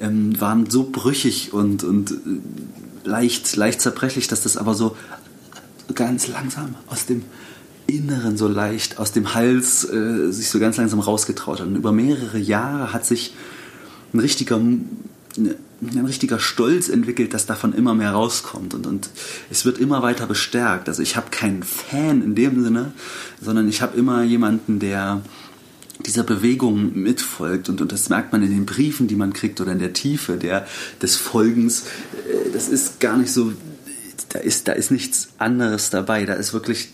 ähm, waren so brüchig und, und äh, leicht, leicht zerbrechlich, dass das aber so ganz langsam aus dem Inneren so leicht, aus dem Hals äh, sich so ganz langsam rausgetraut hat. Und über mehrere Jahre hat sich ein richtiger ein richtiger Stolz entwickelt, dass davon immer mehr rauskommt und, und es wird immer weiter bestärkt. Also ich habe keinen Fan in dem Sinne, sondern ich habe immer jemanden, der dieser Bewegung mitfolgt und, und das merkt man in den Briefen, die man kriegt oder in der Tiefe der, des Folgens. Äh, das ist gar nicht so, da ist, da ist nichts anderes dabei. Da ist wirklich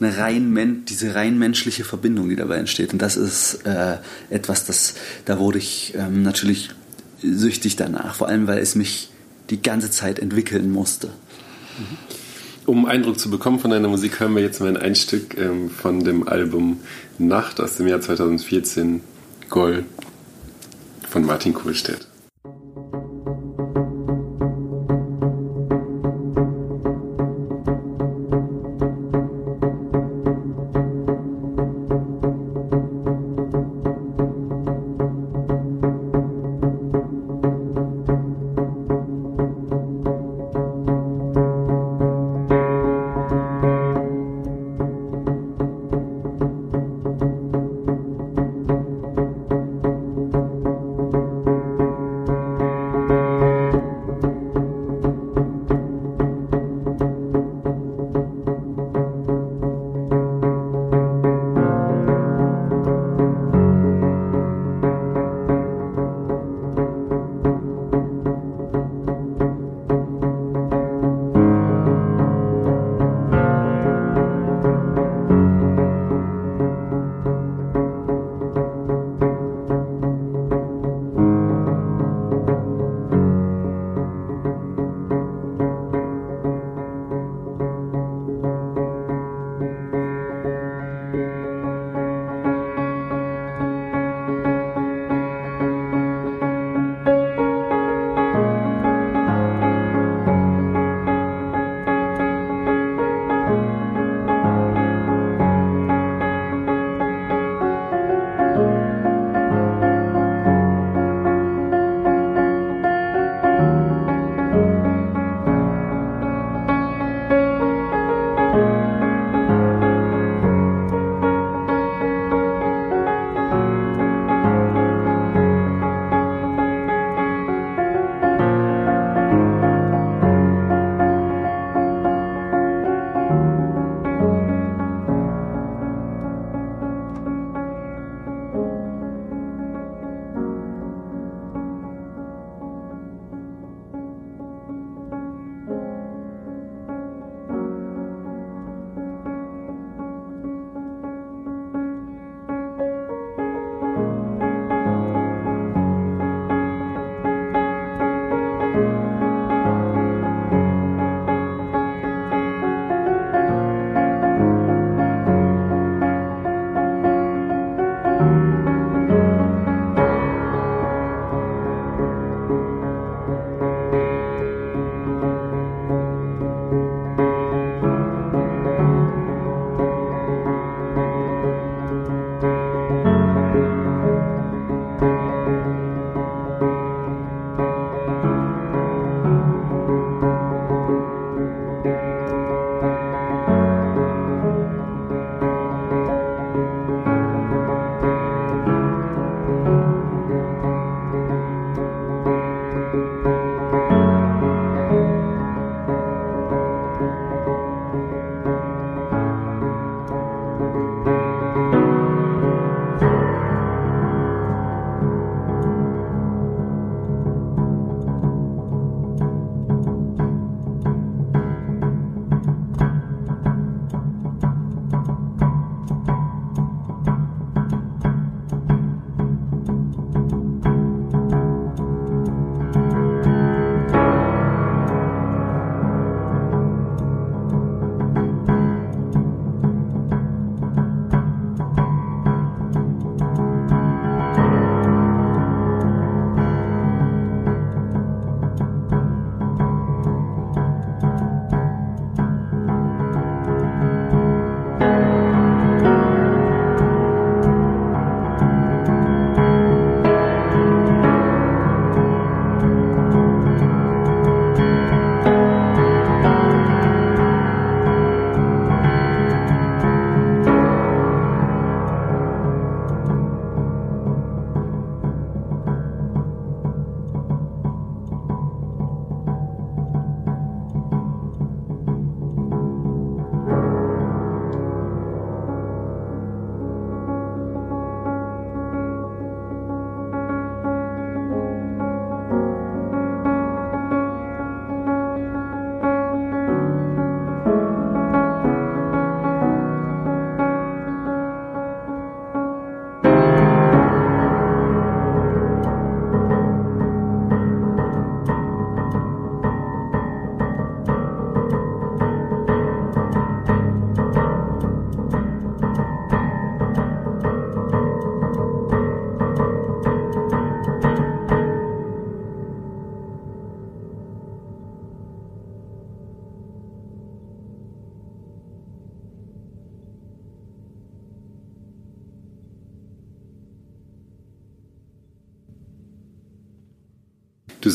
eine rein, diese rein menschliche Verbindung, die dabei entsteht. Und das ist äh, etwas, das, da wurde ich ähm, natürlich süchtig danach, vor allem weil es mich die ganze Zeit entwickeln musste. Um Eindruck zu bekommen von deiner Musik, hören wir jetzt mal ein Stück ähm, von dem Album Nacht aus dem Jahr 2014, Goll von Martin Kohlstedt.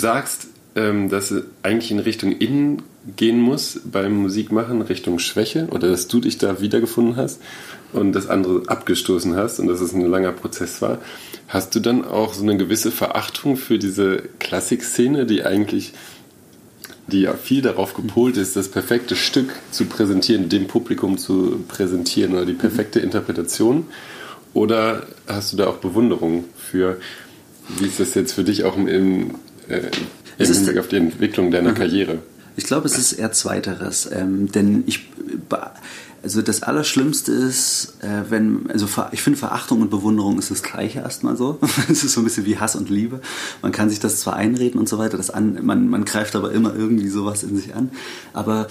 Sagst, ähm, dass es eigentlich in Richtung Innen gehen muss beim Musikmachen, Richtung Schwäche, oder dass du dich da wiedergefunden hast und das andere abgestoßen hast und dass es ein langer Prozess war. Hast du dann auch so eine gewisse Verachtung für diese Klassikszene, die eigentlich die ja viel darauf gepolt ist, das perfekte Stück zu präsentieren, dem Publikum zu präsentieren oder die perfekte Interpretation? Oder hast du da auch Bewunderung für, wie ist das jetzt für dich auch im, äh, im Hinblick auf die Entwicklung deiner mhm. Karriere? Ich glaube, es ist eher Zweiteres, ähm, denn ich, also das Allerschlimmste ist, äh, wenn, also ich finde Verachtung und Bewunderung ist das Gleiche erstmal so. es ist so ein bisschen wie Hass und Liebe. Man kann sich das zwar einreden und so weiter, das an, man, man greift aber immer irgendwie sowas in sich an. Aber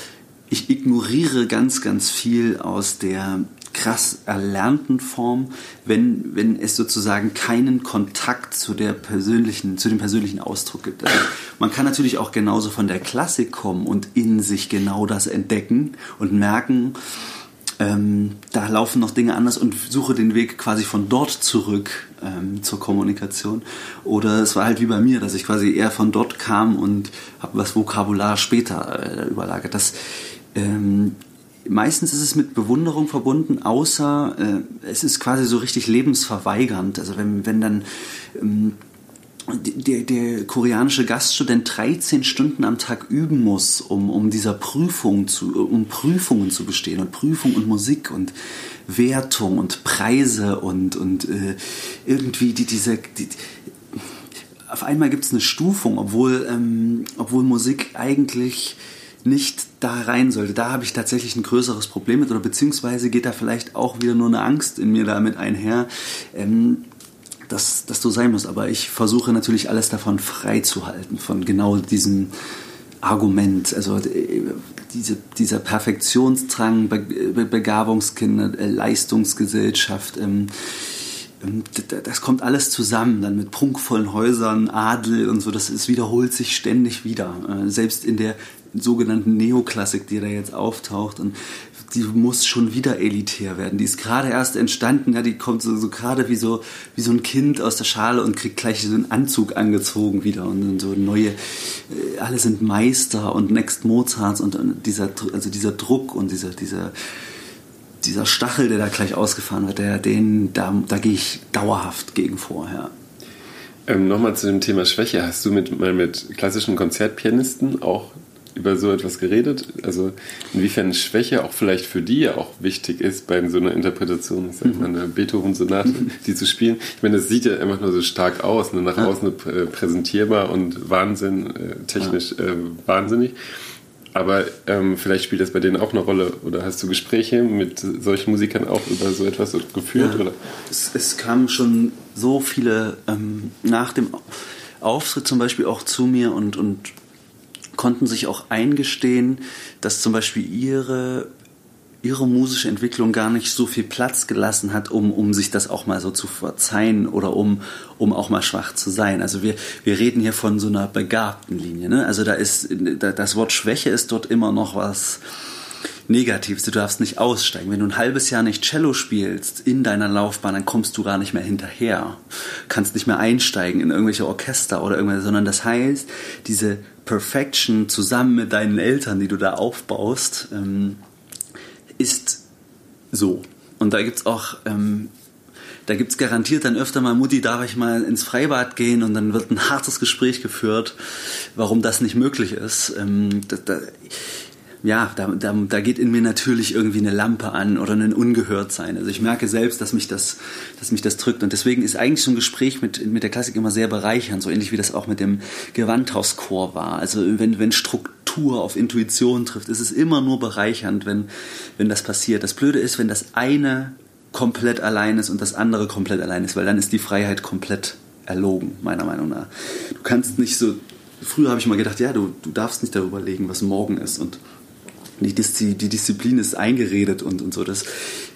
ich ignoriere ganz, ganz viel aus der krass erlernten Form, wenn, wenn es sozusagen keinen Kontakt zu der persönlichen, zu dem persönlichen Ausdruck gibt. Also man kann natürlich auch genauso von der Klassik kommen und in sich genau das entdecken und merken, ähm, da laufen noch Dinge anders und suche den Weg quasi von dort zurück ähm, zur Kommunikation. Oder es war halt wie bei mir, dass ich quasi eher von dort kam und habe das Vokabular später äh, überlagert. Das, ähm, meistens ist es mit Bewunderung verbunden, außer äh, es ist quasi so richtig lebensverweigernd. Also wenn, wenn dann ähm, der, der, koreanische Gaststudent 13 Stunden am Tag üben muss, um, um dieser Prüfung zu, um Prüfungen zu bestehen und Prüfung und Musik und Wertung und Preise und, und äh, irgendwie die, diese, die, auf einmal gibt es eine Stufung, obwohl, ähm, obwohl Musik eigentlich nicht da rein sollte. Da habe ich tatsächlich ein größeres Problem mit oder beziehungsweise geht da vielleicht auch wieder nur eine Angst in mir damit einher. Ähm, dass das so sein muss. Aber ich versuche natürlich alles davon freizuhalten, von genau diesem Argument. Also äh, diese, dieser Perfektionsdrang, Be Begabungskinder, äh, Leistungsgesellschaft. Ähm, ähm, das kommt alles zusammen, dann mit prunkvollen Häusern, Adel und so, das, das wiederholt sich ständig wieder. Äh, selbst in der sogenannten Neoklassik, die da jetzt auftaucht. Und die muss schon wieder elitär werden. Die ist gerade erst entstanden, ja, die kommt so, so gerade wie so, wie so ein Kind aus der Schale und kriegt gleich so einen Anzug angezogen wieder und so neue, äh, alle sind Meister und Next Mozarts und, und dieser, also dieser Druck und dieser, dieser, dieser Stachel, der da gleich ausgefahren wird, der, den, da, da gehe ich dauerhaft gegen vor, ja. Ähm, Nochmal zu dem Thema Schwäche. Hast du mit, mal mit klassischen Konzertpianisten auch über so etwas geredet? Also inwiefern Schwäche auch vielleicht für die ja auch wichtig ist bei so einer Interpretation, sag mal, einer Beethoven-Sonate, die zu spielen. Ich meine, das sieht ja einfach nur so stark aus, nur nach außen äh, präsentierbar und Wahnsinn, äh, technisch äh, wahnsinnig. Aber ähm, vielleicht spielt das bei denen auch eine Rolle. Oder hast du Gespräche mit solchen Musikern auch über so etwas geführt? Ja, oder? Es, es kamen schon so viele ähm, nach dem Auftritt zum Beispiel auch zu mir und, und konnten sich auch eingestehen, dass zum Beispiel ihre ihre musische Entwicklung gar nicht so viel Platz gelassen hat, um, um sich das auch mal so zu verzeihen oder um, um auch mal schwach zu sein. Also wir, wir reden hier von so einer begabten Linie. Ne? Also da ist das Wort Schwäche ist dort immer noch was Negatives. Du darfst nicht aussteigen. Wenn du ein halbes Jahr nicht Cello spielst in deiner Laufbahn, dann kommst du gar nicht mehr hinterher. Kannst nicht mehr einsteigen in irgendwelche Orchester oder irgendwas, sondern das heißt, diese Perfection zusammen mit deinen Eltern, die du da aufbaust, ähm, ist so. Und da gibt's auch, ähm, da gibt's garantiert dann öfter mal, Mutti, darf ich mal ins Freibad gehen? Und dann wird ein hartes Gespräch geführt, warum das nicht möglich ist. Ähm, da, da, ja, da, da, da geht in mir natürlich irgendwie eine Lampe an oder ein Ungehörtsein. Also ich merke selbst, dass mich das, dass mich das drückt. Und deswegen ist eigentlich so ein Gespräch mit, mit der Klassik immer sehr bereichernd, so ähnlich wie das auch mit dem Gewandhauschor war. Also wenn, wenn Struktur auf Intuition trifft, ist es immer nur bereichernd, wenn, wenn das passiert. Das Blöde ist, wenn das eine komplett allein ist und das andere komplett allein ist, weil dann ist die Freiheit komplett erlogen, meiner Meinung nach. Du kannst nicht so. Früher habe ich mal gedacht, ja, du, du darfst nicht darüber legen, was morgen ist. Und die, Diszi die Disziplin ist eingeredet und, und so. Das,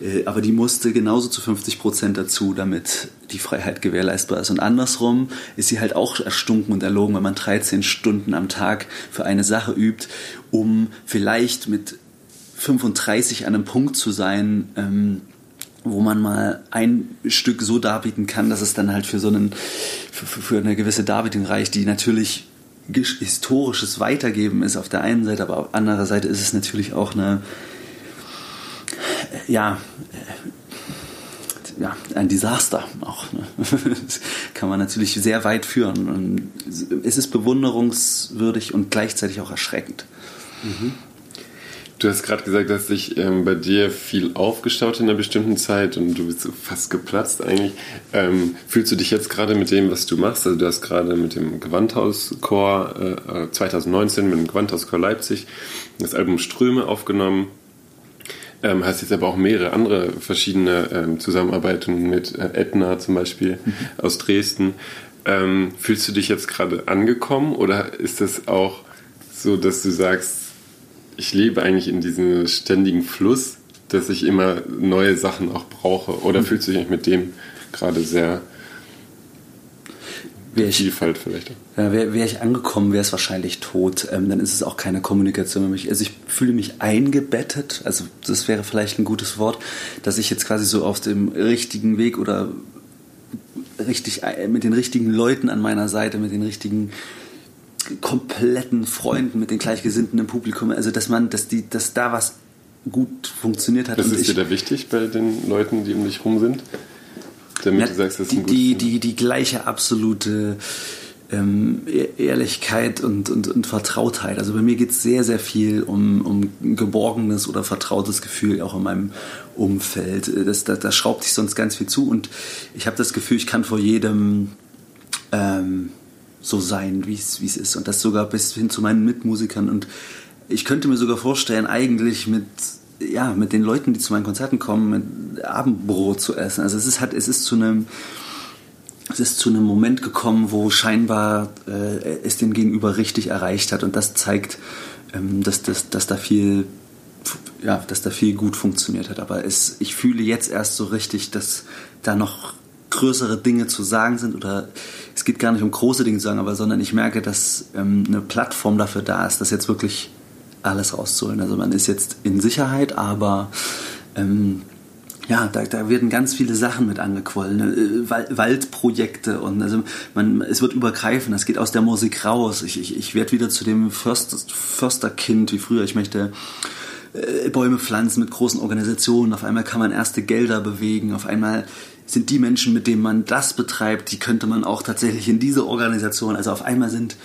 äh, aber die musste genauso zu 50 Prozent dazu, damit die Freiheit gewährleistbar ist. Und andersrum ist sie halt auch erstunken und erlogen, wenn man 13 Stunden am Tag für eine Sache übt, um vielleicht mit 35 an einem Punkt zu sein, ähm, wo man mal ein Stück so darbieten kann, dass es dann halt für so einen, für, für eine gewisse Darbietung reicht, die natürlich historisches Weitergeben ist auf der einen Seite, aber auf der anderen Seite ist es natürlich auch eine, ja, ja, ein Desaster auch. Ne? Kann man natürlich sehr weit führen. Und es ist bewunderungswürdig und gleichzeitig auch erschreckend. Mhm. Du hast gerade gesagt, dass sich ähm, bei dir viel aufgestaut in einer bestimmten Zeit und du bist so fast geplatzt eigentlich. Ähm, fühlst du dich jetzt gerade mit dem, was du machst? Also du hast gerade mit dem Gewandhauschor äh, 2019 mit dem Gewandhauschor Leipzig das Album Ströme aufgenommen. Ähm, hast jetzt aber auch mehrere andere verschiedene ähm, Zusammenarbeitungen mit äh, Edna zum Beispiel mhm. aus Dresden. Ähm, fühlst du dich jetzt gerade angekommen oder ist das auch so, dass du sagst, ich lebe eigentlich in diesem ständigen Fluss, dass ich immer neue Sachen auch brauche. Oder mhm. fühlst du dich mit dem gerade sehr Wäre ich, Vielfalt vielleicht. Ja, wäre wär ich angekommen, wäre es wahrscheinlich tot. Ähm, dann ist es auch keine Kommunikation mit mich. Also ich fühle mich eingebettet. Also das wäre vielleicht ein gutes Wort, dass ich jetzt quasi so auf dem richtigen Weg oder richtig äh, mit den richtigen Leuten an meiner Seite, mit den richtigen kompletten Freunden, mit den Gleichgesinnten im Publikum. Also dass man, dass die, dass da was gut funktioniert hat. Was ist dir da wichtig bei den Leuten, die um dich rum sind? Damit ja, du sagst, das ist die, die, die gleiche absolute ähm, e-, Ehrlichkeit und, und, und Vertrautheit. Also bei mir geht es sehr, sehr viel um, um ein geborgenes oder vertrautes Gefühl auch in meinem Umfeld. Das, da, da schraubt sich sonst ganz viel zu und ich habe das Gefühl, ich kann vor jedem ähm, so sein, wie es ist. Und das sogar bis hin zu meinen Mitmusikern. Und ich könnte mir sogar vorstellen, eigentlich mit, ja, mit den Leuten, die zu meinen Konzerten kommen, Abendbrot zu essen. Also es ist halt, es ist zu einem, es ist zu einem Moment gekommen, wo scheinbar äh, es den Gegenüber richtig erreicht hat. Und das zeigt, ähm, dass, dass, dass da viel ja, dass da viel gut funktioniert hat. Aber es, ich fühle jetzt erst so richtig, dass da noch größere Dinge zu sagen sind oder es geht gar nicht um große Dinge zu sagen, aber sondern ich merke, dass ähm, eine Plattform dafür da ist, das jetzt wirklich alles rauszuholen. Also man ist jetzt in Sicherheit, aber ähm, ja, da, da, werden ganz viele Sachen mit angequollen, ne? Waldprojekte und also man, es wird übergreifen, das geht aus der Musik raus. Ich, ich, ich werde wieder zu dem Förster, Försterkind wie früher. Ich möchte äh, Bäume pflanzen mit großen Organisationen. Auf einmal kann man erste Gelder bewegen. Auf einmal sind die Menschen, mit denen man das betreibt, die könnte man auch tatsächlich in diese Organisation, also auf einmal sind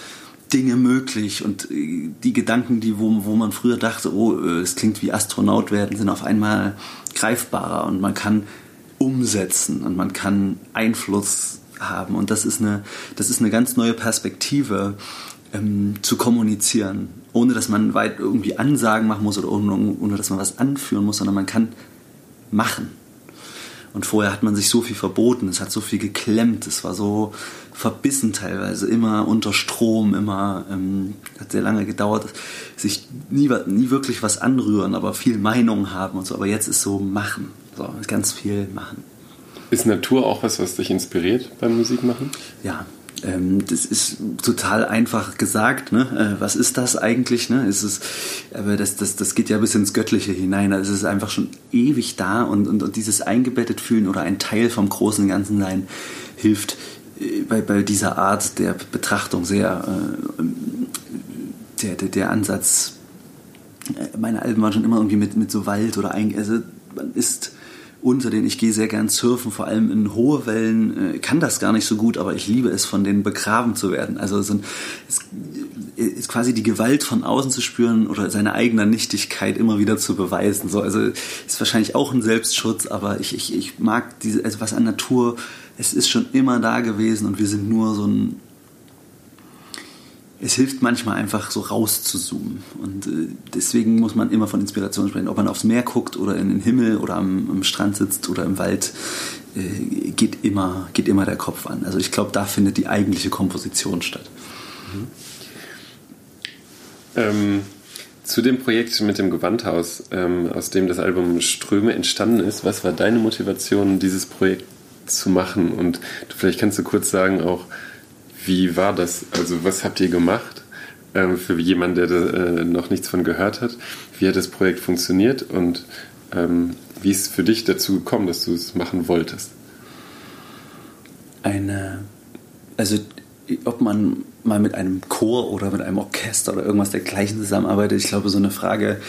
Dinge möglich und äh, die Gedanken, die wo, wo man früher dachte, oh, äh, es klingt wie Astronaut werden, sind auf einmal greifbarer und man kann umsetzen und man kann Einfluss haben. Und das ist eine, das ist eine ganz neue Perspektive ähm, zu kommunizieren, ohne dass man weit irgendwie Ansagen machen muss oder ohne, ohne dass man was anführen muss, sondern man kann machen und vorher hat man sich so viel verboten, es hat so viel geklemmt, es war so verbissen teilweise, immer unter Strom, immer, ähm, hat sehr lange gedauert, sich nie, nie wirklich was anrühren, aber viel Meinung haben und so. Aber jetzt ist so machen, so ganz viel machen. Ist Natur auch was, was dich inspiriert beim Musikmachen? Ja, das ist total einfach gesagt. Ne? Äh, was ist das eigentlich? Ne? Es ist, aber das, das, das geht ja bis ins Göttliche hinein. Also es ist einfach schon ewig da und, und, und dieses eingebettet fühlen oder ein Teil vom großen Ganzen sein hilft äh, bei, bei dieser Art der Betrachtung sehr. Äh, der, der, der Ansatz, äh, meine Alben waren schon immer irgendwie mit, mit so Wald oder ein, also man ist unter denen ich gehe sehr gern surfen, vor allem in hohe Wellen. Äh, kann das gar nicht so gut, aber ich liebe es, von denen begraben zu werden. Also es ist quasi die Gewalt von außen zu spüren oder seine eigene Nichtigkeit immer wieder zu beweisen. So, also ist wahrscheinlich auch ein Selbstschutz, aber ich, ich, ich mag diese, also was an Natur, es ist schon immer da gewesen und wir sind nur so ein es hilft manchmal einfach so rauszuzoomen. Und äh, deswegen muss man immer von Inspiration sprechen. Ob man aufs Meer guckt oder in den Himmel oder am, am Strand sitzt oder im Wald, äh, geht, immer, geht immer der Kopf an. Also ich glaube, da findet die eigentliche Komposition statt. Mhm. Ähm, zu dem Projekt mit dem Gewandhaus, ähm, aus dem das Album Ströme entstanden ist, was war deine Motivation, dieses Projekt zu machen? Und vielleicht kannst du kurz sagen auch, wie war das? Also was habt ihr gemacht? Ähm, für jemanden, der da, äh, noch nichts von gehört hat. Wie hat das Projekt funktioniert und ähm, wie ist es für dich dazu gekommen, dass du es machen wolltest? Eine, also ob man mal mit einem Chor oder mit einem Orchester oder irgendwas dergleichen zusammenarbeitet, ich glaube, so eine Frage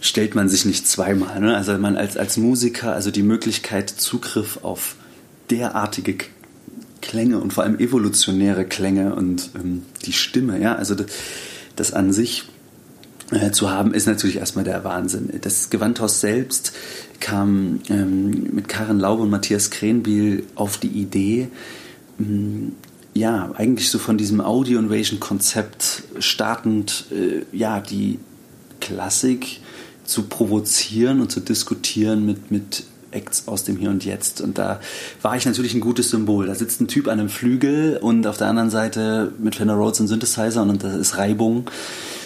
stellt man sich nicht zweimal. Ne? Also man als, als Musiker, also die Möglichkeit, Zugriff auf derartige Klänge und vor allem evolutionäre Klänge und ähm, die Stimme, ja, also das, das an sich äh, zu haben, ist natürlich erstmal der Wahnsinn. Das Gewandhaus selbst kam ähm, mit Karen Laube und Matthias Krenbiel auf die Idee, ähm, ja, eigentlich so von diesem Audio Invasion Konzept startend, äh, ja, die Klassik zu provozieren und zu diskutieren mit, mit Acts aus dem Hier und Jetzt. Und da war ich natürlich ein gutes Symbol. Da sitzt ein Typ an einem Flügel und auf der anderen Seite mit Fender Rhodes ein Synthesizer und da ist Reibung.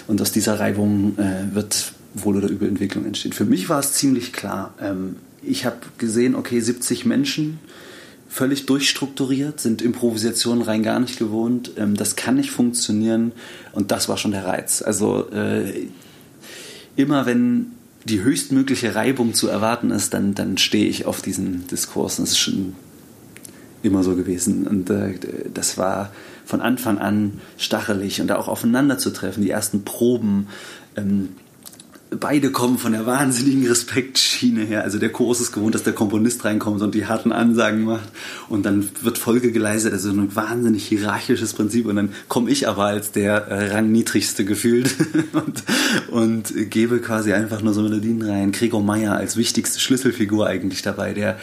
Und aus dieser Reibung äh, wird wohl oder übel Entwicklung entstehen. Für mich war es ziemlich klar. Ähm, ich habe gesehen, okay, 70 Menschen, völlig durchstrukturiert, sind Improvisationen rein gar nicht gewohnt. Ähm, das kann nicht funktionieren und das war schon der Reiz. Also äh, immer wenn die höchstmögliche Reibung zu erwarten ist, dann, dann stehe ich auf diesen Diskurs. Das ist schon immer so gewesen. Und äh, das war von Anfang an stachelig und da auch aufeinander zu treffen. Die ersten Proben, ähm, beide kommen von der wahnsinnigen Respektschiene her. Also der Chorus ist gewohnt, dass der Komponist reinkommt und die harten Ansagen macht und dann wird Folge geleistet. Also ein wahnsinnig hierarchisches Prinzip und dann komme ich aber als der äh, rangniedrigste gefühlt und, und gebe quasi einfach nur so Melodien rein. Gregor Meyer als wichtigste Schlüsselfigur eigentlich dabei, der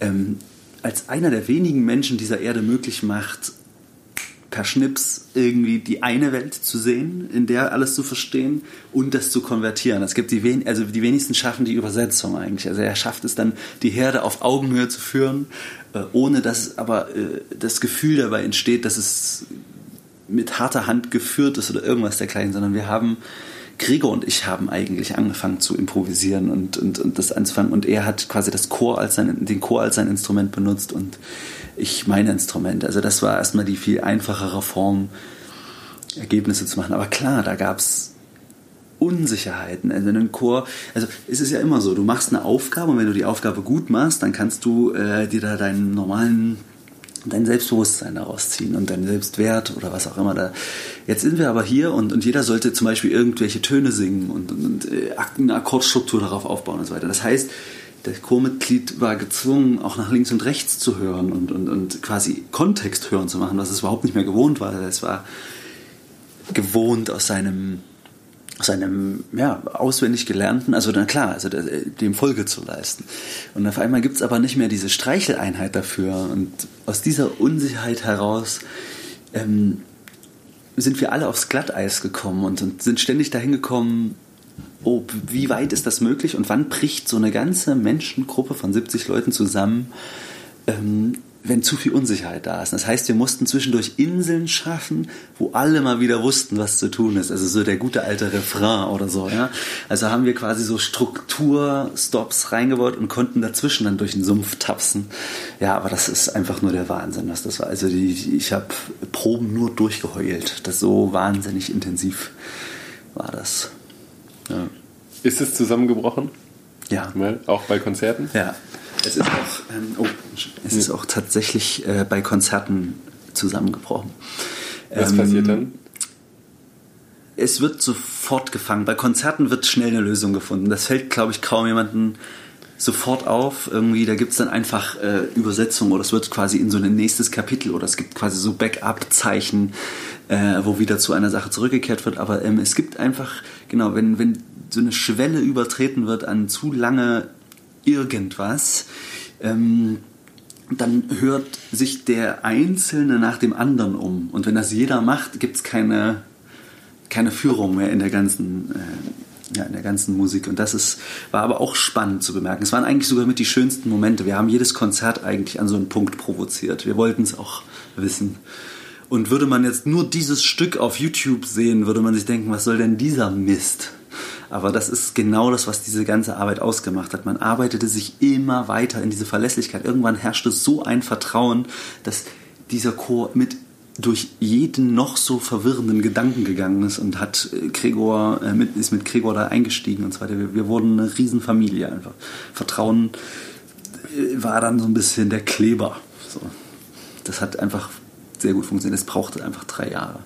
ähm, als einer der wenigen Menschen dieser Erde möglich macht, per Schnips irgendwie die eine Welt zu sehen, in der alles zu verstehen und das zu konvertieren. Es gibt die, wen also die wenigsten schaffen die Übersetzung eigentlich. Also er schafft es dann, die Herde auf Augenhöhe zu führen, äh, ohne dass aber äh, das Gefühl dabei entsteht, dass es mit harter Hand geführt ist oder irgendwas dergleichen, sondern wir haben Gregor und ich haben eigentlich angefangen zu improvisieren und, und, und das anzufangen. Und er hat quasi das Chor als sein, den Chor als sein Instrument benutzt und ich mein Instrument. Also das war erstmal die viel einfachere Form, Ergebnisse zu machen. Aber klar, da gab es Unsicherheiten. Also in einem Chor, also es ist ja immer so, du machst eine Aufgabe und wenn du die Aufgabe gut machst, dann kannst du äh, dir da deinen normalen dein Selbstbewusstsein daraus ziehen und dein Selbstwert oder was auch immer da. Jetzt sind wir aber hier und, und jeder sollte zum Beispiel irgendwelche Töne singen und, und, und äh, eine Akkordstruktur darauf aufbauen und so weiter. Das heißt, der Chormitglied war gezwungen, auch nach links und rechts zu hören und, und, und quasi Kontext hören zu machen, was es überhaupt nicht mehr gewohnt war. Es war gewohnt aus seinem seinem ja, auswendig gelernten, also na klar, also dem Folge zu leisten. Und auf einmal gibt es aber nicht mehr diese Streicheleinheit dafür. Und aus dieser Unsicherheit heraus ähm, sind wir alle aufs Glatteis gekommen und, und sind ständig dahin gekommen, oh, wie weit ist das möglich und wann bricht so eine ganze Menschengruppe von 70 Leuten zusammen, ähm, wenn zu viel Unsicherheit da ist. Das heißt, wir mussten zwischendurch Inseln schaffen, wo alle mal wieder wussten, was zu tun ist. Also so der gute alte Refrain oder so. Ja? Also haben wir quasi so Strukturstops reingebaut und konnten dazwischen dann durch den Sumpf tapsen. Ja, aber das ist einfach nur der Wahnsinn, was das war. Also die, ich habe Proben nur durchgeheult. Das so wahnsinnig intensiv war das. Ja. Ist es zusammengebrochen? Ja. Auch bei Konzerten? Ja. Es ist auch, ähm, oh, es ist auch tatsächlich äh, bei Konzerten zusammengebrochen. Was ähm, passiert dann? Es wird sofort gefangen. Bei Konzerten wird schnell eine Lösung gefunden. Das fällt, glaube ich, kaum jemanden sofort auf. Irgendwie, da gibt es dann einfach äh, Übersetzungen oder es wird quasi in so ein nächstes Kapitel oder es gibt quasi so Backup-Zeichen, äh, wo wieder zu einer Sache zurückgekehrt wird. Aber ähm, es gibt einfach, genau, wenn, wenn so eine Schwelle übertreten wird an zu lange irgendwas, ähm, dann hört sich der Einzelne nach dem anderen um. Und wenn das jeder macht, gibt es keine, keine Führung mehr in der ganzen, äh, ja, in der ganzen Musik. Und das ist, war aber auch spannend zu bemerken. Es waren eigentlich sogar mit die schönsten Momente. Wir haben jedes Konzert eigentlich an so einen Punkt provoziert. Wir wollten es auch wissen. Und würde man jetzt nur dieses Stück auf YouTube sehen, würde man sich denken, was soll denn dieser Mist? Aber das ist genau das, was diese ganze Arbeit ausgemacht hat. Man arbeitete sich immer weiter in diese Verlässlichkeit. Irgendwann herrschte so ein Vertrauen, dass dieser Chor mit durch jeden noch so verwirrenden Gedanken gegangen ist und hat äh, Gregor, äh, mit, ist mit Gregor da eingestiegen und so weiter. Wir, wir wurden eine Riesenfamilie einfach. Vertrauen äh, war dann so ein bisschen der Kleber. So. Das hat einfach sehr gut funktioniert. Es brauchte einfach drei Jahre.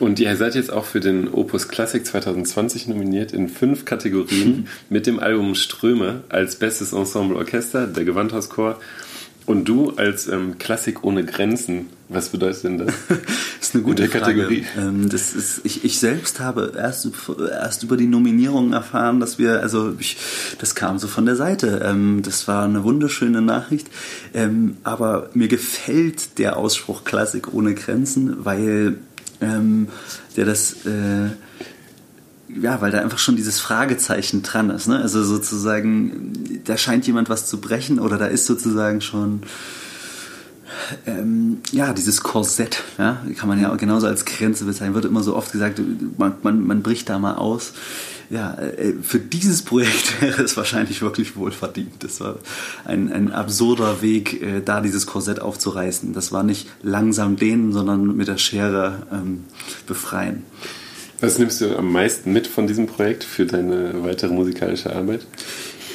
Und ihr seid jetzt auch für den Opus Classic 2020 nominiert in fünf Kategorien mit dem Album Ströme als bestes Ensemble Orchester, der Gewandhauschor und du als ähm, Klassik ohne Grenzen, was bedeutet denn das? das ist eine gute Kategorie. Ähm, das ist, ich, ich selbst habe erst, erst über die Nominierung erfahren, dass wir, also ich, das kam so von der Seite. Ähm, das war eine wunderschöne Nachricht. Ähm, aber mir gefällt der Ausspruch Klassik ohne Grenzen, weil ähm, der das äh, ja, weil da einfach schon dieses Fragezeichen dran ist. Ne? Also sozusagen, da scheint jemand was zu brechen oder da ist sozusagen schon ähm, ja, dieses Korsett, ja, kann man ja auch genauso als Grenze bezeichnen, wird immer so oft gesagt, man, man, man bricht da mal aus. Ja, äh, für dieses Projekt wäre es wahrscheinlich wirklich wohlverdient. Das war ein, ein absurder Weg, äh, da dieses Korsett aufzureißen. Das war nicht langsam dehnen, sondern mit der Schere ähm, befreien. Was nimmst du am meisten mit von diesem Projekt für deine weitere musikalische Arbeit?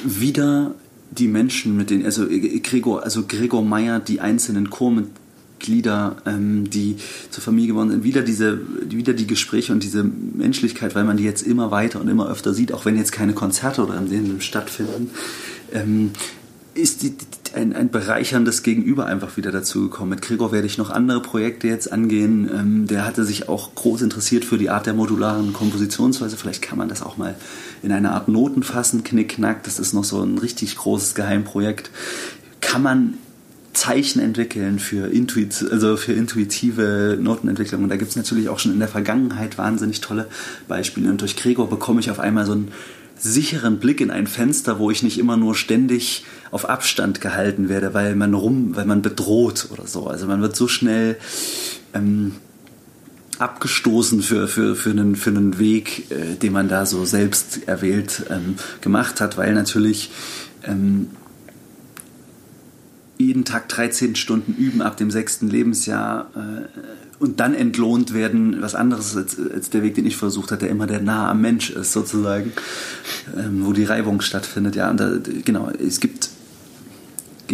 Wieder die Menschen, mit denen, also Gregor, also Gregor Meyer, die einzelnen Chormitglieder, ähm, die zur Familie geworden sind, wieder diese, wieder die Gespräche und diese Menschlichkeit, weil man die jetzt immer weiter und immer öfter sieht, auch wenn jetzt keine Konzerte oder in denen stattfinden. Ähm, ist die, ein, ein bereicherndes Gegenüber einfach wieder dazugekommen. Mit Gregor werde ich noch andere Projekte jetzt angehen. Ähm, der hatte sich auch groß interessiert für die Art der modularen Kompositionsweise. Vielleicht kann man das auch mal in eine Art Noten fassen, knickknack. Das ist noch so ein richtig großes Geheimprojekt. Kann man Zeichen entwickeln für, intuit, also für intuitive Notenentwicklung. Und da gibt es natürlich auch schon in der Vergangenheit wahnsinnig tolle Beispiele. Und durch Gregor bekomme ich auf einmal so einen sicheren Blick in ein Fenster, wo ich nicht immer nur ständig auf Abstand gehalten werde, weil man rum, weil man bedroht oder so. Also man wird so schnell ähm, abgestoßen für, für, für, einen, für einen Weg, äh, den man da so selbst erwählt ähm, gemacht hat, weil natürlich ähm, jeden Tag 13 Stunden üben ab dem sechsten Lebensjahr äh, und dann entlohnt werden, was anderes als, als, der Weg, den ich versucht hatte, der immer der nah am Mensch ist, sozusagen, ähm, wo die Reibung stattfindet. Ja, da, genau, es gibt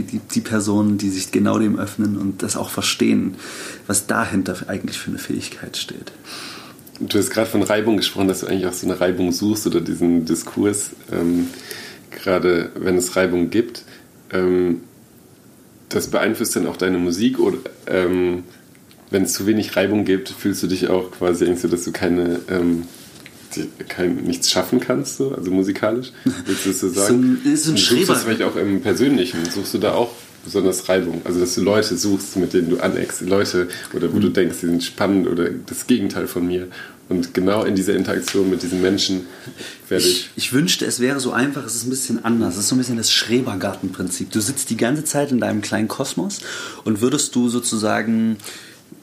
die, die Personen, die sich genau dem öffnen und das auch verstehen, was dahinter eigentlich für eine Fähigkeit steht. Du hast gerade von Reibung gesprochen, dass du eigentlich auch so eine Reibung suchst oder diesen Diskurs, ähm, gerade wenn es Reibung gibt. Ähm, das beeinflusst dann auch deine Musik oder ähm, wenn es zu wenig Reibung gibt, fühlst du dich auch quasi, denkst du, dass du keine ähm, kein, nichts schaffen kannst, so, also musikalisch? Willst du das so sagen? So, ist ein suchst du das vielleicht auch im Persönlichen? Suchst du da auch besonders Reibung? Also, dass du Leute suchst, mit denen du aneckst, Leute, oder wo mhm. du denkst, die sind spannend oder das Gegenteil von mir. Und genau in dieser Interaktion mit diesen Menschen werde ich. Ich, ich wünschte, es wäre so einfach, es ist ein bisschen anders. Es ist so ein bisschen das Schrebergartenprinzip. Du sitzt die ganze Zeit in deinem kleinen Kosmos und würdest du sozusagen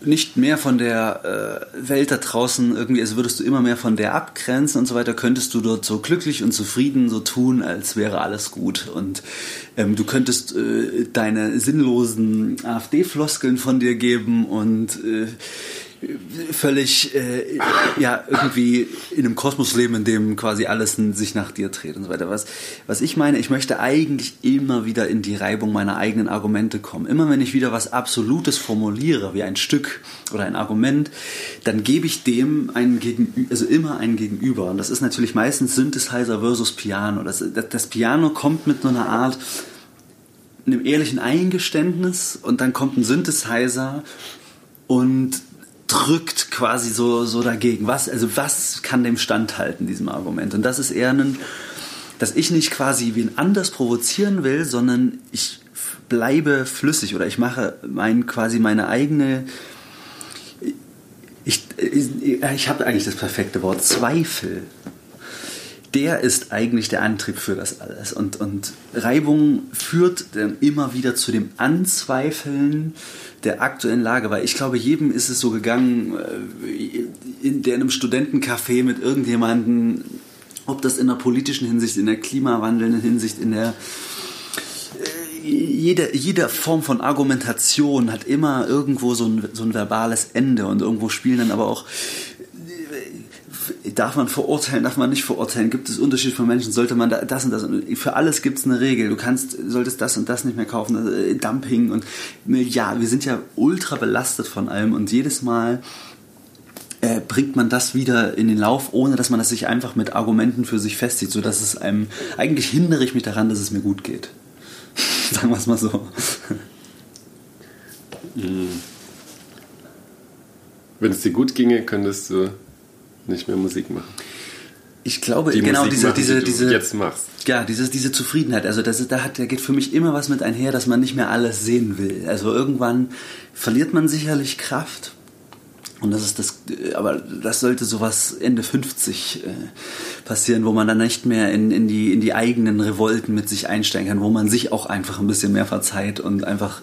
nicht mehr von der äh, Welt da draußen irgendwie, also würdest du immer mehr von der abgrenzen und so weiter, könntest du dort so glücklich und zufrieden so tun, als wäre alles gut. Und ähm, du könntest äh, deine sinnlosen AfD-Floskeln von dir geben und äh, völlig äh, ja irgendwie in einem Kosmos leben, in dem quasi alles sich nach dir dreht und so weiter. Was, was ich meine, ich möchte eigentlich immer wieder in die Reibung meiner eigenen Argumente kommen. Immer wenn ich wieder was Absolutes formuliere, wie ein Stück oder ein Argument, dann gebe ich dem einen Gegenüber, also immer einen Gegenüber. Und das ist natürlich meistens Synthesizer versus Piano. Das, das Piano kommt mit so einer Art einem ehrlichen Eingeständnis und dann kommt ein Synthesizer und drückt quasi so, so dagegen. Was, also was kann dem standhalten, diesem Argument? Und das ist eher ein, dass ich nicht quasi wen anders provozieren will, sondern ich bleibe flüssig oder ich mache mein, quasi meine eigene, ich, ich, ich habe eigentlich das perfekte Wort, Zweifel der ist eigentlich der Antrieb für das alles. Und, und Reibung führt dann immer wieder zu dem Anzweifeln der aktuellen Lage, weil ich glaube, jedem ist es so gegangen, äh, in, der in einem Studentencafé mit irgendjemandem, ob das in der politischen Hinsicht, in der klimawandelnden Hinsicht, in der äh, jede, jede Form von Argumentation hat immer irgendwo so ein, so ein verbales Ende und irgendwo spielen dann aber auch darf man verurteilen, darf man nicht verurteilen, gibt es Unterschied von Menschen, sollte man das und das und für alles gibt es eine Regel. Du kannst, solltest das und das nicht mehr kaufen, also Dumping und ja, wir sind ja ultra belastet von allem und jedes Mal äh, bringt man das wieder in den Lauf, ohne dass man das sich einfach mit Argumenten für sich festzieht, sodass es einem, eigentlich hindere ich mich daran, dass es mir gut geht. Sagen wir es mal so. Mhm. Wenn es dir gut ginge, könntest du nicht mehr Musik machen. Ich glaube, die genau Musik diese, machen, diese, die diese, jetzt machst. Ja, diese, diese Zufriedenheit. Also das ist, da, hat, da geht für mich immer was mit einher, dass man nicht mehr alles sehen will. Also irgendwann verliert man sicherlich Kraft. Und das ist das, aber das sollte sowas Ende 50 äh, passieren, wo man dann nicht mehr in, in, die, in die eigenen Revolten mit sich einsteigen kann, wo man sich auch einfach ein bisschen mehr verzeiht und einfach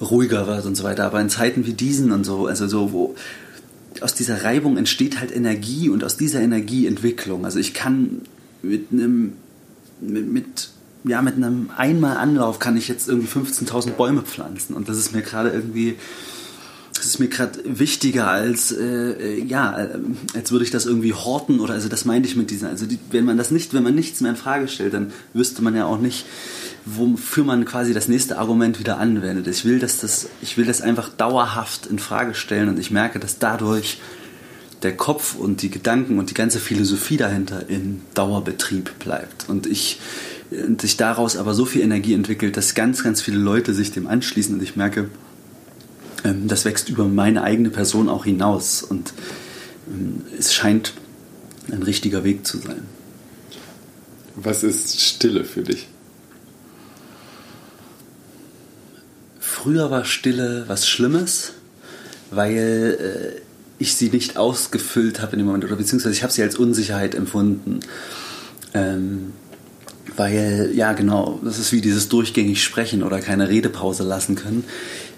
ruhiger wird und so weiter. Aber in Zeiten wie diesen und so, also so, wo aus dieser Reibung entsteht halt Energie und aus dieser Energie Entwicklung. Also ich kann mit einem, mit, mit ja, mit einem einmal kann ich jetzt irgendwie 15.000 Bäume pflanzen und das ist mir gerade irgendwie das ist mir gerade wichtiger als äh, ja äh, als würde ich das irgendwie horten oder also das meinte ich mit diesen also die, wenn man das nicht wenn man nichts mehr in Frage stellt dann wüsste man ja auch nicht wofür man quasi das nächste Argument wieder anwendet. Ich will, dass das, ich will das einfach dauerhaft in Frage stellen und ich merke, dass dadurch der Kopf und die Gedanken und die ganze Philosophie dahinter in Dauerbetrieb bleibt und ich und sich daraus aber so viel Energie entwickelt, dass ganz, ganz viele Leute sich dem anschließen und ich merke, ähm, das wächst über meine eigene Person auch hinaus und ähm, es scheint ein richtiger Weg zu sein. Was ist Stille für dich? Früher war Stille was Schlimmes, weil äh, ich sie nicht ausgefüllt habe in dem Moment oder beziehungsweise ich habe sie als Unsicherheit empfunden. Ähm, weil, ja genau, das ist wie dieses durchgängig sprechen oder keine Redepause lassen können.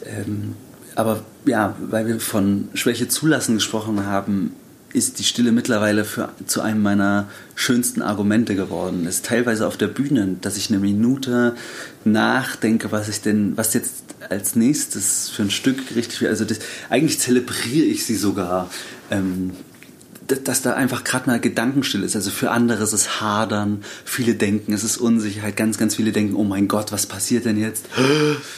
Ähm, aber ja, weil wir von Schwäche zulassen gesprochen haben, ist die Stille mittlerweile für, zu einem meiner schönsten Argumente geworden. Ist teilweise auf der Bühne, dass ich eine Minute nachdenke, was ich denn, was jetzt als nächstes für ein Stück richtig. Also das, eigentlich zelebriere ich sie sogar. Ähm, dass da einfach gerade mal Gedankenstill ist. Also für andere ist es Hadern, viele denken, es ist Unsicherheit, ganz, ganz viele denken, oh mein Gott, was passiert denn jetzt?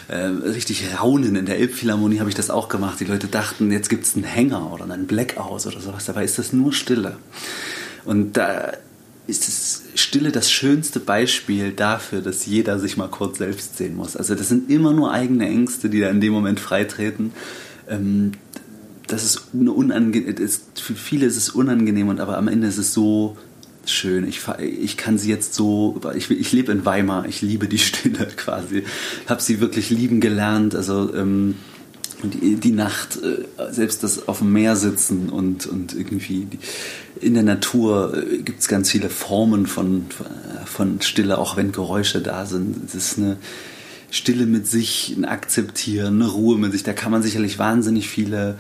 Äh, richtig raunen. In der Elbphilharmonie habe ich das auch gemacht. Die Leute dachten, jetzt gibt es einen Hänger oder einen Blackout oder sowas. Dabei ist das nur Stille. Und da ist es Stille das schönste Beispiel dafür, dass jeder sich mal kurz selbst sehen muss. Also das sind immer nur eigene Ängste, die da in dem Moment freitreten. Ähm, das ist eine unangenehm, für viele ist es unangenehm und aber am Ende ist es so schön. Ich, ich kann sie jetzt so, ich, ich lebe in Weimar, ich liebe die Stille quasi, habe sie wirklich lieben gelernt. Also ähm, die, die Nacht, äh, selbst das auf dem Meer sitzen und, und irgendwie die, in der Natur äh, gibt es ganz viele Formen von, von Stille, auch wenn Geräusche da sind. Es ist eine Stille mit sich, ein Akzeptieren, eine Ruhe mit sich. Da kann man sicherlich wahnsinnig viele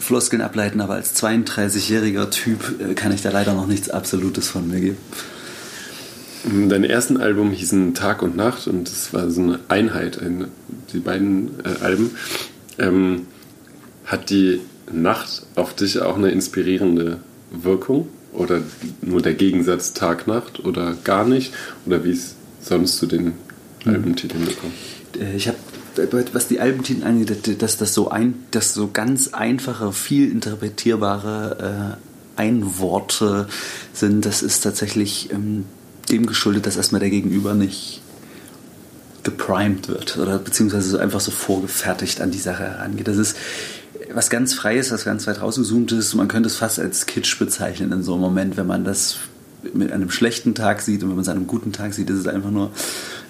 Floskeln ableiten, aber als 32-jähriger Typ äh, kann ich da leider noch nichts Absolutes von mir geben. Dein ersten Album hießen Tag und Nacht und es war so eine Einheit, eine, die beiden äh, Alben. Ähm, hat die Nacht auf dich auch eine inspirierende Wirkung? Oder nur der Gegensatz Tag-Nacht oder gar nicht? Oder wie ist sonst zu den mhm. Albentiteln gekommen? Äh, ich habe was die Albentitel angeht, dass das so ein, dass so ganz einfache, viel interpretierbare äh, Einworte sind, das ist tatsächlich ähm, dem geschuldet, dass erstmal der Gegenüber nicht geprimed wird oder beziehungsweise so einfach so vorgefertigt an die Sache herangeht. Das ist was ganz Freies, was ganz weit rausgezoomt ist. Man könnte es fast als Kitsch bezeichnen in so einem Moment, wenn man das mit einem schlechten Tag sieht und wenn man es an einem guten Tag sieht, ist es einfach nur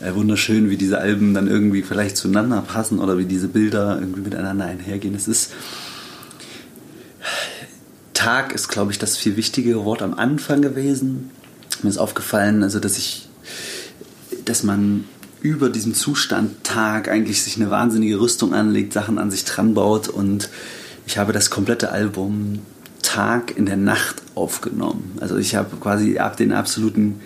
äh, wunderschön, wie diese Alben dann irgendwie vielleicht zueinander passen oder wie diese Bilder irgendwie miteinander einhergehen. Es ist Tag ist, glaube ich, das viel wichtigere Wort am Anfang gewesen. Mir ist aufgefallen, also dass ich, dass man über diesem Zustand Tag eigentlich sich eine wahnsinnige Rüstung anlegt, Sachen an sich dran baut und ich habe das komplette Album Tag in der Nacht aufgenommen. Also ich habe quasi ab den absoluten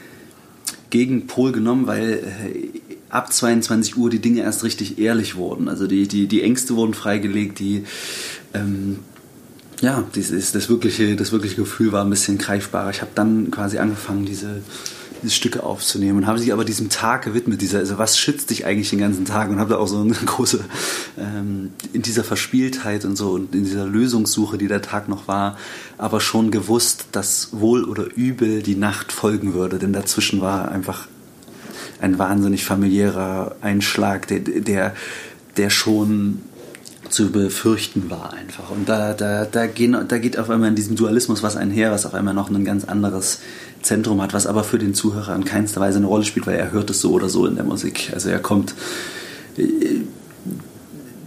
Gegenpol genommen, weil äh, ab 22 Uhr die Dinge erst richtig ehrlich wurden. Also die, die, die Ängste wurden freigelegt, die, ähm, ja, dieses, das, wirkliche, das wirkliche Gefühl war ein bisschen greifbarer. Ich habe dann quasi angefangen, diese, diese Stücke aufzunehmen und habe sich aber diesem Tag gewidmet, dieser, also was schützt dich eigentlich den ganzen Tag und habe da auch so eine große, ähm, in dieser Verspieltheit und so und in dieser Lösungssuche, die der Tag noch war, aber schon gewusst, dass wohl oder übel die Nacht folgen würde, denn dazwischen war einfach ein wahnsinnig familiärer Einschlag, der, der, der schon zu befürchten war einfach. Und da, da, da, gehen, da geht auf einmal in diesem Dualismus was einher, was auf einmal noch ein ganz anderes Zentrum hat, was aber für den Zuhörer in keinster Weise eine Rolle spielt, weil er hört es so oder so in der Musik. Also er kommt, äh,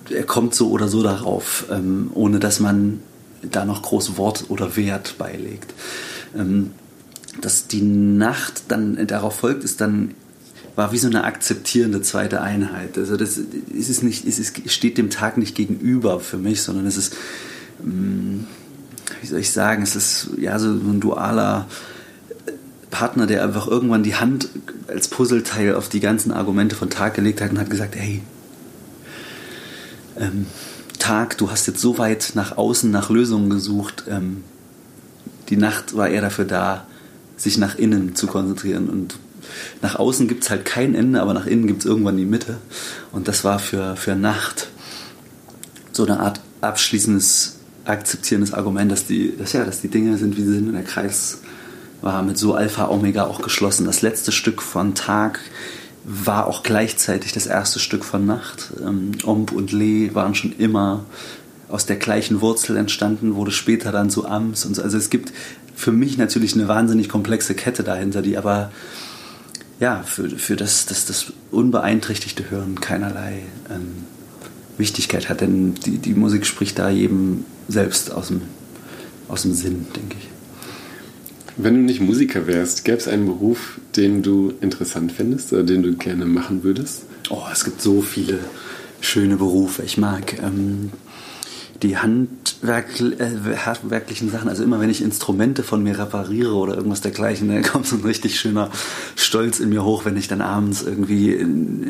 er kommt so oder so darauf, ähm, ohne dass man da noch groß Wort oder Wert beilegt. Ähm, dass die Nacht dann darauf folgt, ist dann war wie so eine akzeptierende zweite Einheit. Also das ist es nicht, es steht dem Tag nicht gegenüber für mich, sondern es ist, mm, wie soll ich sagen, es ist ja so ein dualer Partner, der einfach irgendwann die Hand als Puzzleteil auf die ganzen Argumente von Tag gelegt hat und hat gesagt, hey, ähm, Tag, du hast jetzt so weit nach außen nach Lösungen gesucht. Ähm, die Nacht war eher dafür da, sich nach innen zu konzentrieren und nach außen gibt es halt kein Ende, aber nach innen gibt es irgendwann die Mitte. Und das war für, für Nacht so eine Art abschließendes, akzeptierendes Argument, dass die, dass, ja, dass die Dinge sind, wie sie sind. Und der Kreis war mit so Alpha Omega auch geschlossen. Das letzte Stück von Tag war auch gleichzeitig das erste Stück von Nacht. Ähm, Omb und Le waren schon immer aus der gleichen Wurzel entstanden, wurde später dann zu Ams und so. Also es gibt für mich natürlich eine wahnsinnig komplexe Kette dahinter, die aber ja, für, für das, das, das unbeeinträchtigte Hören keinerlei ähm, Wichtigkeit hat. Denn die, die Musik spricht da jedem selbst aus dem, aus dem Sinn, denke ich. Wenn du nicht Musiker wärst, gäbe es einen Beruf, den du interessant findest oder den du gerne machen würdest? Oh, es gibt so viele schöne Berufe. Ich mag ähm, die Handwerk, äh, handwerklichen Sachen, also immer wenn ich Instrumente von mir repariere oder irgendwas dergleichen, dann kommt so ein richtig schöner Stolz in mir hoch, wenn ich dann abends irgendwie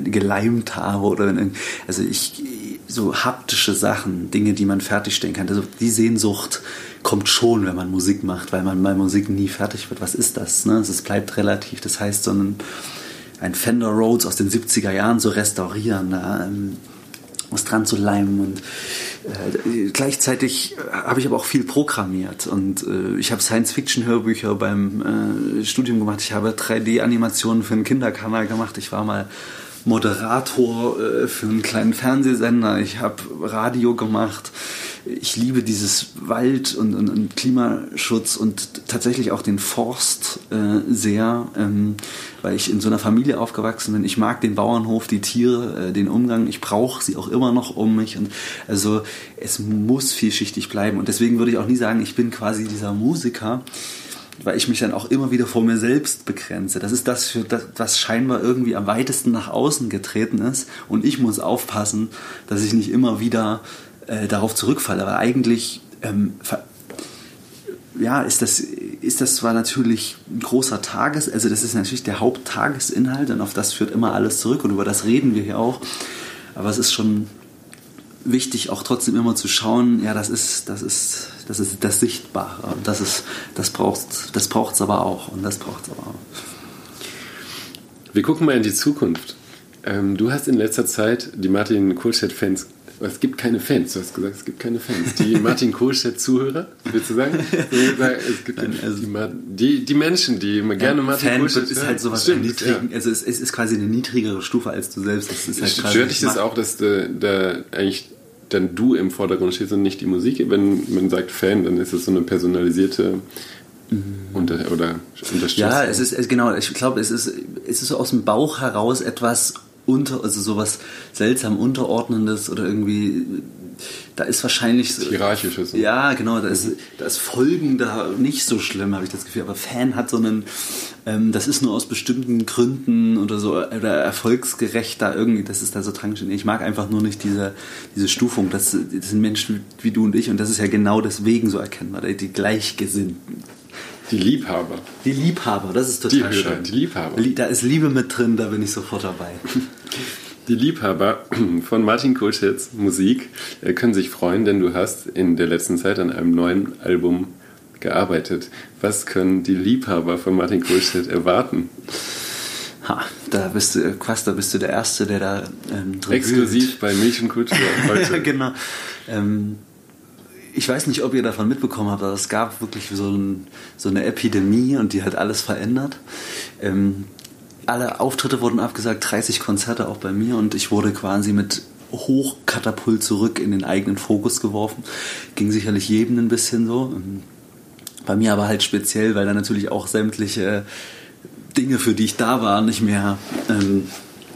geleimt habe oder wenn, also ich so haptische Sachen, Dinge, die man fertigstellen kann. Also die Sehnsucht kommt schon, wenn man Musik macht, weil man bei Musik nie fertig wird. Was ist das? Ne? Es bleibt relativ. Das heißt, so ein, ein Fender Rhodes aus den 70er Jahren zu restaurieren, da, ähm, was dran zu leimen und äh, gleichzeitig äh, habe ich aber auch viel programmiert und äh, ich habe Science-Fiction-Hörbücher beim äh, Studium gemacht. Ich habe 3D-Animationen für einen Kinderkanal gemacht. Ich war mal Moderator äh, für einen kleinen Fernsehsender. Ich habe Radio gemacht ich liebe dieses Wald und, und, und, Klimaschutz und tatsächlich auch den Forst äh, sehr, ähm, weil ich in so einer Familie aufgewachsen bin. Ich mag den Bauernhof, die Tiere, äh, den Umgang. Ich brauche sie auch immer noch um mich. Und also es muss vielschichtig bleiben. Und deswegen würde ich auch nie sagen, ich bin quasi dieser Musiker, weil ich mich dann auch immer wieder vor mir selbst begrenze. Das ist das, für das, was scheinbar irgendwie am weitesten nach außen getreten ist. Und ich muss aufpassen, dass ich nicht immer wieder äh, darauf zurückfalle. Aber eigentlich ähm, ja, ist das, ist das zwar natürlich ein großer Tages, also das ist natürlich der Haupttagesinhalt und auf das führt immer alles zurück und über das reden wir hier auch. Aber es ist schon wichtig, auch trotzdem immer zu schauen, ja, das ist, das ist, das ist das Sichtbare. Und das das braucht das braucht's aber auch. Und das braucht's aber auch. Wir gucken mal in die Zukunft. Ähm, du hast in letzter Zeit die Martin Kohlstedt-Fans es gibt keine Fans, du hast gesagt, es gibt keine Fans. Die Martin Kohlstedt-Zuhörer, willst du sagen? Es gibt Nein, also die, die, Menschen, die immer gerne Martin Fan Kohlstedt ist halt sowas Stimmt, niedrigen, ja. also es, es, ist quasi eine niedrigere Stufe als du selbst. Das ist halt Stört dich das auch, dass da, da eigentlich dann du im Vordergrund stehst und nicht die Musik? Wenn man sagt Fan, dann ist es so eine personalisierte mhm. unter, oder Unterstützung. Ja, es ist genau, ich glaube, es ist, es ist so aus dem Bauch heraus etwas unter, also sowas seltsam Unterordnendes oder irgendwie, da ist wahrscheinlich so. Hierarchisches. Ja, genau, da ist, mhm. da ist Folgen da nicht so schlimm, habe ich das Gefühl. Aber Fan hat so einen, ähm, das ist nur aus bestimmten Gründen oder so, oder erfolgsgerecht da irgendwie, das ist da so tragisch. Ich mag einfach nur nicht diese, diese Stufung. Das, das sind Menschen wie du und ich und das ist ja genau deswegen so erkennbar, die Gleichgesinnten. Die Liebhaber. Die Liebhaber, das ist total die schön. Die Liebhaber. Da ist Liebe mit drin, da bin ich sofort dabei. Die Liebhaber von Martin Kulschitz Musik äh, können sich freuen, denn du hast in der letzten Zeit an einem neuen Album gearbeitet. Was können die Liebhaber von Martin Kulschitz erwarten? Ha, da bist du, Quast, da bist du der Erste, der da ähm, Exklusiv wühlt. bei Milch heute. ja, genau. Ähm, ich weiß nicht, ob ihr davon mitbekommen habt, aber es gab wirklich so, ein, so eine Epidemie und die hat alles verändert. Ähm, alle Auftritte wurden abgesagt, 30 Konzerte auch bei mir und ich wurde quasi mit Hochkatapult zurück in den eigenen Fokus geworfen. Ging sicherlich jedem ein bisschen so. Ähm, bei mir aber halt speziell, weil da natürlich auch sämtliche Dinge, für die ich da war, nicht mehr, ähm,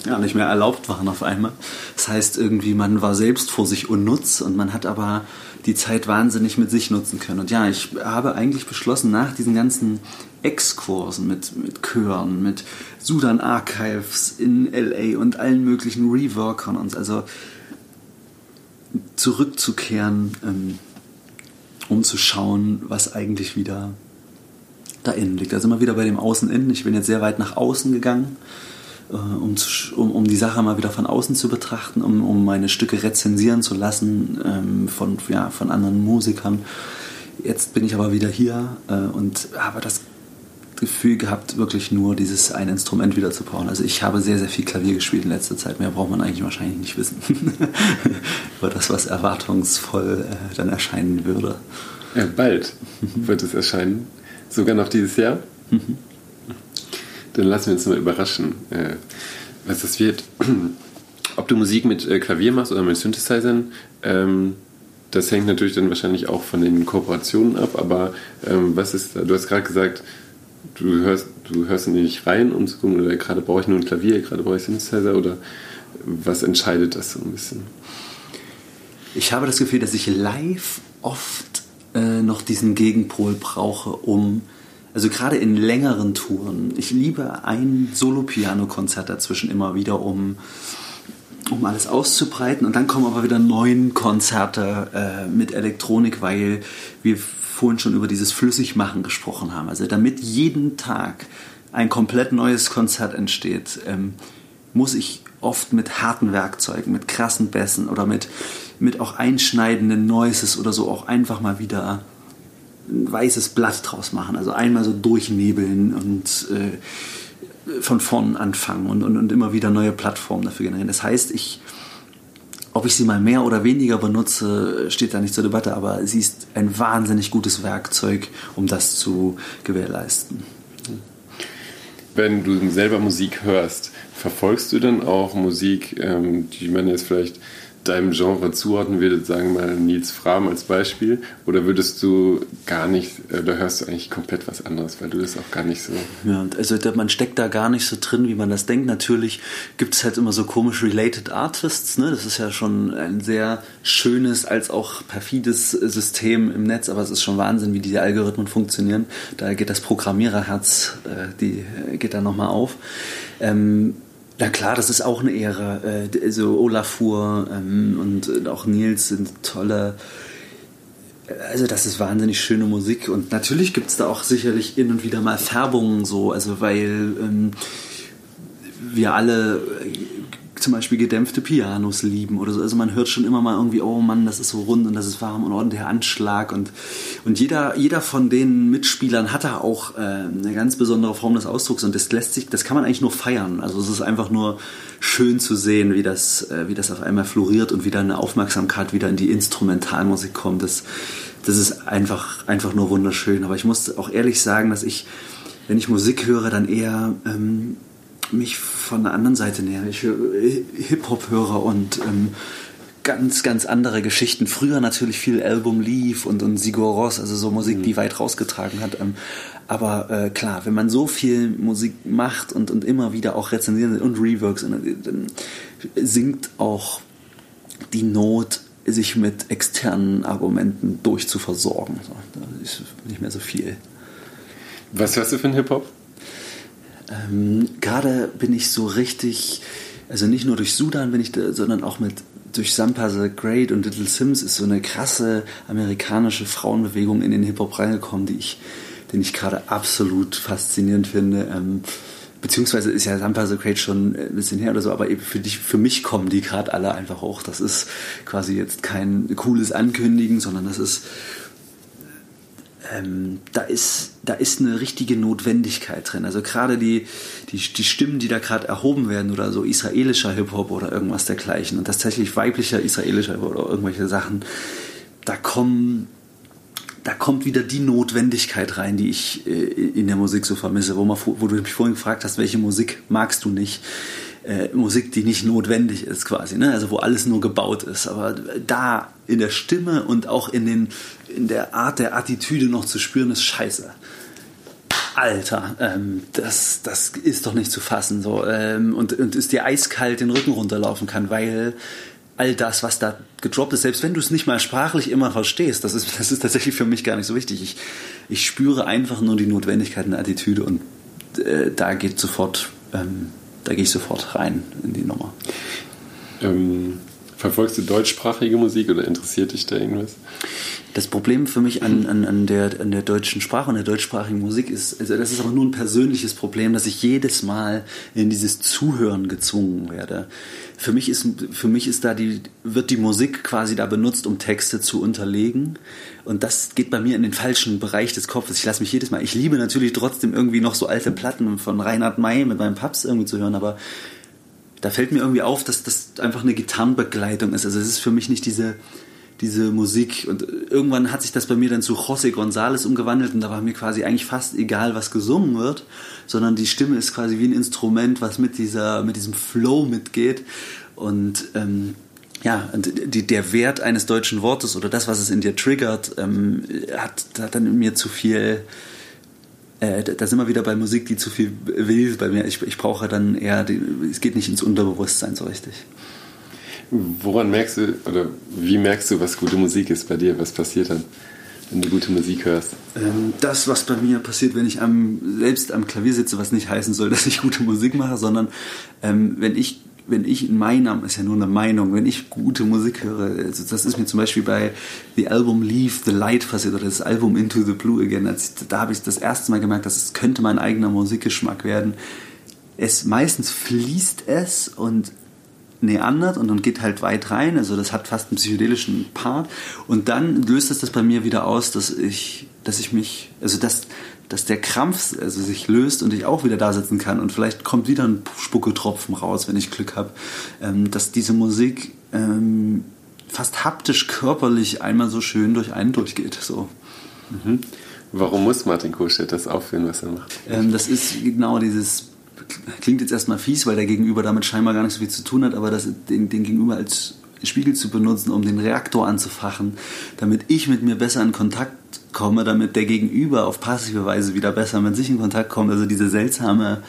ja, nicht mehr erlaubt waren auf einmal. Das heißt, irgendwie, man war selbst vor sich unnutz und man hat aber die Zeit wahnsinnig mit sich nutzen können. Und ja, ich habe eigentlich beschlossen, nach diesen ganzen Exkursen mit, mit Chören, mit Sudan Archives in LA und allen möglichen Reworkern und also zurückzukehren, ähm, um zu schauen, was eigentlich wieder da innen liegt. Also immer wieder bei dem Außen-Innen. Ich bin jetzt sehr weit nach außen gegangen um, um, um die Sache mal wieder von außen zu betrachten, um, um meine Stücke rezensieren zu lassen ähm, von, ja, von anderen Musikern. Jetzt bin ich aber wieder hier äh, und habe das Gefühl gehabt, wirklich nur dieses ein Instrument wieder zu bauen. Also ich habe sehr, sehr viel Klavier gespielt in letzter Zeit. Mehr braucht man eigentlich wahrscheinlich nicht wissen. Über das, was erwartungsvoll äh, dann erscheinen würde. Ja, bald wird es erscheinen. Sogar noch dieses Jahr. Mhm. Dann lassen wir uns mal überraschen, äh, was das wird. Ob du Musik mit äh, Klavier machst oder mit Synthesizern, ähm, das hängt natürlich dann wahrscheinlich auch von den Kooperationen ab, aber ähm, was ist, du hast gerade gesagt, du hörst, du hörst nicht rein, um zu gucken, oder gerade brauche ich nur ein Klavier, gerade brauche ich Synthesizer oder was entscheidet das so ein bisschen? Ich habe das Gefühl, dass ich live oft äh, noch diesen Gegenpol brauche, um also gerade in längeren Touren, ich liebe ein Solo-Piano-Konzert dazwischen immer wieder, um, um alles auszubreiten. Und dann kommen aber wieder neun Konzerte äh, mit Elektronik, weil wir vorhin schon über dieses Flüssigmachen gesprochen haben. Also damit jeden Tag ein komplett neues Konzert entsteht, ähm, muss ich oft mit harten Werkzeugen, mit krassen Bässen oder mit, mit auch einschneidenden Noises oder so auch einfach mal wieder ein weißes Blatt draus machen. Also einmal so durchnebeln und äh, von vorn anfangen und, und, und immer wieder neue Plattformen dafür generieren. Das heißt, ich, ob ich sie mal mehr oder weniger benutze, steht da nicht zur Debatte, aber sie ist ein wahnsinnig gutes Werkzeug, um das zu gewährleisten. Wenn du selber Musik hörst, verfolgst du dann auch Musik, ähm, die man jetzt vielleicht deinem Genre zuordnen würdet, sagen wir mal Nils Fram als Beispiel, oder würdest du gar nicht, äh, da hörst du eigentlich komplett was anderes, weil du das auch gar nicht so. Ja, also man steckt da gar nicht so drin, wie man das denkt. Natürlich gibt es halt immer so komisch Related Artists, ne? Das ist ja schon ein sehr schönes als auch perfides System im Netz, aber es ist schon Wahnsinn, wie diese Algorithmen funktionieren. Da geht das Programmiererherz, äh, die äh, geht da nochmal auf. Ähm, ja klar, das ist auch eine Ehre. Äh, Olafur ähm, und auch Nils sind tolle. Also das ist wahnsinnig schöne Musik und natürlich gibt es da auch sicherlich hin und wieder mal Färbungen so, also weil ähm, wir alle zum Beispiel gedämpfte Pianos lieben oder so. Also man hört schon immer mal irgendwie, oh Mann, das ist so rund und das ist warm und ordentlicher Anschlag. Und, und jeder, jeder von den Mitspielern hat da auch äh, eine ganz besondere Form des Ausdrucks und das lässt sich, das kann man eigentlich nur feiern. Also es ist einfach nur schön zu sehen, wie das, äh, wie das auf einmal floriert und wie da eine Aufmerksamkeit wieder in die Instrumentalmusik kommt. Das, das ist einfach, einfach nur wunderschön. Aber ich muss auch ehrlich sagen, dass ich, wenn ich Musik höre, dann eher ähm, mich von der anderen Seite näher. Ich Hip-Hop-Hörer und ähm, ganz, ganz andere Geschichten. Früher natürlich viel Album lief und, und Sigur Ross, also so Musik, mhm. die weit rausgetragen hat. Ähm, aber äh, klar, wenn man so viel Musik macht und, und immer wieder auch rezensiert und Reworks, dann sinkt auch die Not, sich mit externen Argumenten durchzuversorgen. So, da ist nicht mehr so viel. Was hörst du für einen Hip-Hop? Ähm, Gerade bin ich so richtig, also nicht nur durch Sudan bin ich da, sondern auch mit durch Sampa the Great und Little Sims ist so eine krasse amerikanische Frauenbewegung in den Hip-Hop reingekommen, die ich, den ich gerade absolut faszinierend finde. Ähm, beziehungsweise ist ja Sampa the Crate schon ein bisschen her oder so, aber eben für, dich, für mich kommen die gerade alle einfach hoch. Das ist quasi jetzt kein cooles Ankündigen, sondern das ist ähm, da, ist, da ist eine richtige Notwendigkeit drin. Also gerade die, die, die Stimmen, die da gerade erhoben werden oder so israelischer Hip-Hop oder irgendwas dergleichen und tatsächlich weiblicher israelischer Hip-Hop oder irgendwelche Sachen, da kommen da kommt wieder die Notwendigkeit rein, die ich äh, in der Musik so vermisse, wo, man, wo du mich vorhin gefragt hast, welche Musik magst du nicht? Äh, Musik, die nicht notwendig ist quasi, ne? also wo alles nur gebaut ist. Aber da in der Stimme und auch in, den, in der Art der Attitüde noch zu spüren, ist scheiße. Alter, ähm, das, das ist doch nicht zu fassen. So, ähm, und, und ist dir eiskalt den Rücken runterlaufen kann, weil all das, was da gedroppt ist, selbst wenn du es nicht mal sprachlich immer verstehst, das ist, das ist tatsächlich für mich gar nicht so wichtig. Ich, ich spüre einfach nur die Notwendigkeit der Attitüde und äh, da geht sofort, ähm, da gehe ich sofort rein in die Nummer. Ähm, verfolgst du deutschsprachige Musik oder interessiert dich da irgendwas? Das Problem für mich an, an, an, der, an der deutschen Sprache und der deutschsprachigen Musik ist, also das ist aber nur ein persönliches Problem, dass ich jedes Mal in dieses Zuhören gezwungen werde. Für mich ist, für mich ist da die, wird die Musik quasi da benutzt, um Texte zu unterlegen. Und das geht bei mir in den falschen Bereich des Kopfes. Ich lasse mich jedes Mal, ich liebe natürlich trotzdem irgendwie noch so alte Platten von Reinhard May mit meinem Paps irgendwie zu hören, aber da fällt mir irgendwie auf, dass das einfach eine Gitarrenbegleitung ist. Also es ist für mich nicht diese, diese Musik. Und irgendwann hat sich das bei mir dann zu José González umgewandelt und da war mir quasi eigentlich fast egal, was gesungen wird, sondern die Stimme ist quasi wie ein Instrument, was mit dieser, mit diesem Flow mitgeht. Und ähm, ja, die, der Wert eines deutschen Wortes oder das, was es in dir triggert, ähm, hat, hat dann in mir zu viel. Äh, da sind wir wieder bei Musik, die zu viel will bei mir. Ich, ich brauche dann eher, die, es geht nicht ins Unterbewusstsein so richtig. Woran merkst du oder wie merkst du, was gute Musik ist bei dir? Was passiert dann, wenn du gute Musik hörst? Ähm, das, was bei mir passiert, wenn ich am, selbst am Klavier sitze, was nicht heißen soll, dass ich gute Musik mache, sondern ähm, wenn ich wenn ich in meinem, ist ja nur eine Meinung, wenn ich gute Musik höre, also das ist mir zum Beispiel bei The Album Leave the Light passiert oder das Album Into the Blue Again, als, da habe ich das erste Mal gemerkt, dass es könnte mein eigener Musikgeschmack werden. Es meistens fließt es und näandert und dann geht halt weit rein. Also das hat fast einen psychedelischen Part. Und dann löst es das bei mir wieder aus, dass ich, dass ich mich, also dass, dass der Krampf also sich löst und ich auch wieder da sitzen kann. Und vielleicht kommt wieder ein Spucketropfen raus, wenn ich Glück habe. Ähm, dass diese Musik ähm, fast haptisch körperlich einmal so schön durch einen durchgeht. So. Mhm. Warum muss Martin Kohlstedt das aufführen, was er macht? Ähm, das ist genau dieses klingt jetzt erstmal fies, weil der Gegenüber damit scheinbar gar nicht so viel zu tun hat, aber das, den, den Gegenüber als Spiegel zu benutzen, um den Reaktor anzufachen, damit ich mit mir besser in Kontakt komme, damit der Gegenüber auf passive Weise wieder besser mit sich in Kontakt kommt. Also diese seltsame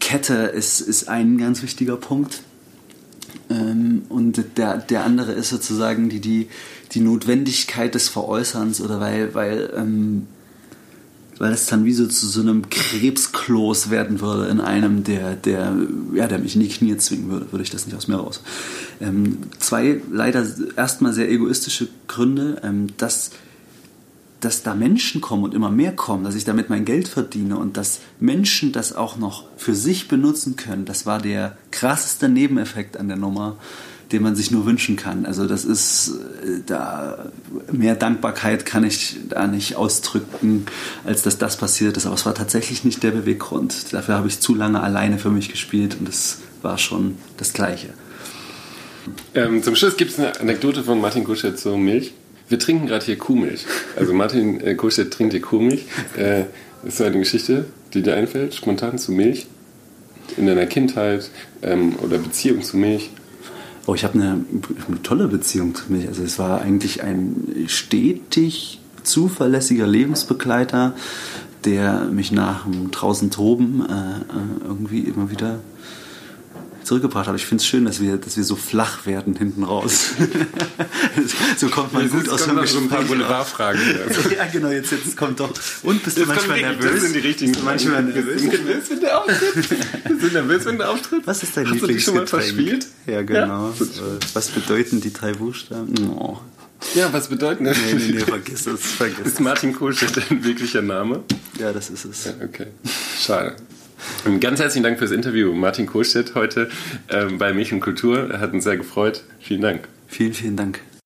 Kette ist, ist ein ganz wichtiger Punkt. Ähm, und der, der andere ist sozusagen die, die, die Notwendigkeit des Veräußerns oder weil, weil ähm, weil es dann wie so zu so einem Krebskloß werden würde in einem, der, der, ja, der mich in die Knie zwingen würde, würde ich das nicht aus mir raus. Ähm, zwei leider erstmal sehr egoistische Gründe, ähm, dass, dass da Menschen kommen und immer mehr kommen, dass ich damit mein Geld verdiene und dass Menschen das auch noch für sich benutzen können, das war der krasseste Nebeneffekt an der Nummer den man sich nur wünschen kann. Also das ist äh, da mehr Dankbarkeit kann ich da nicht ausdrücken, als dass das passiert ist. Aber es war tatsächlich nicht der Beweggrund. Dafür habe ich zu lange alleine für mich gespielt und es war schon das Gleiche. Ähm, zum Schluss gibt es eine Anekdote von Martin Kuschet zur Milch. Wir trinken gerade hier Kuhmilch. Also Martin äh, Kuschet trinkt hier Kuhmilch. Äh, ist so eine Geschichte, die dir einfällt, spontan zu Milch? In deiner Kindheit ähm, oder Beziehung zu Milch? Oh, ich habe eine, eine, tolle Beziehung zu mir. Also es war eigentlich ein stetig zuverlässiger Lebensbegleiter, der mich nach dem draußen toben äh, äh irgendwie immer wieder zurückgebracht hat. Ich finde es schön, dass wir, dass wir so flach werden hinten raus. so kommt man gut aus dem so ein paar Boulevardfragen. ja, genau, jetzt, jetzt kommt doch. Und bist jetzt du manchmal nervös? Das sind die richtigen. Bist du manchmal nervös? Wenn der auftritt? Bist du nervös, wenn der auftritt? Was ist dein Hast du dich schon mal verspielt? Ja, genau. Ja? Was bedeuten die drei Buchstaben? Oh. Ja, was bedeuten das? Nee, nee, nee, vergiss es. Vergiss ist Martin Kohlstedt ein wirklicher Name? Ja, das ist es. Ja, okay. Schade. Und ganz herzlichen Dank fürs Interview, Martin Kohlstedt heute ähm, bei Milch und Kultur. Hat uns sehr gefreut. Vielen Dank. Vielen, vielen Dank.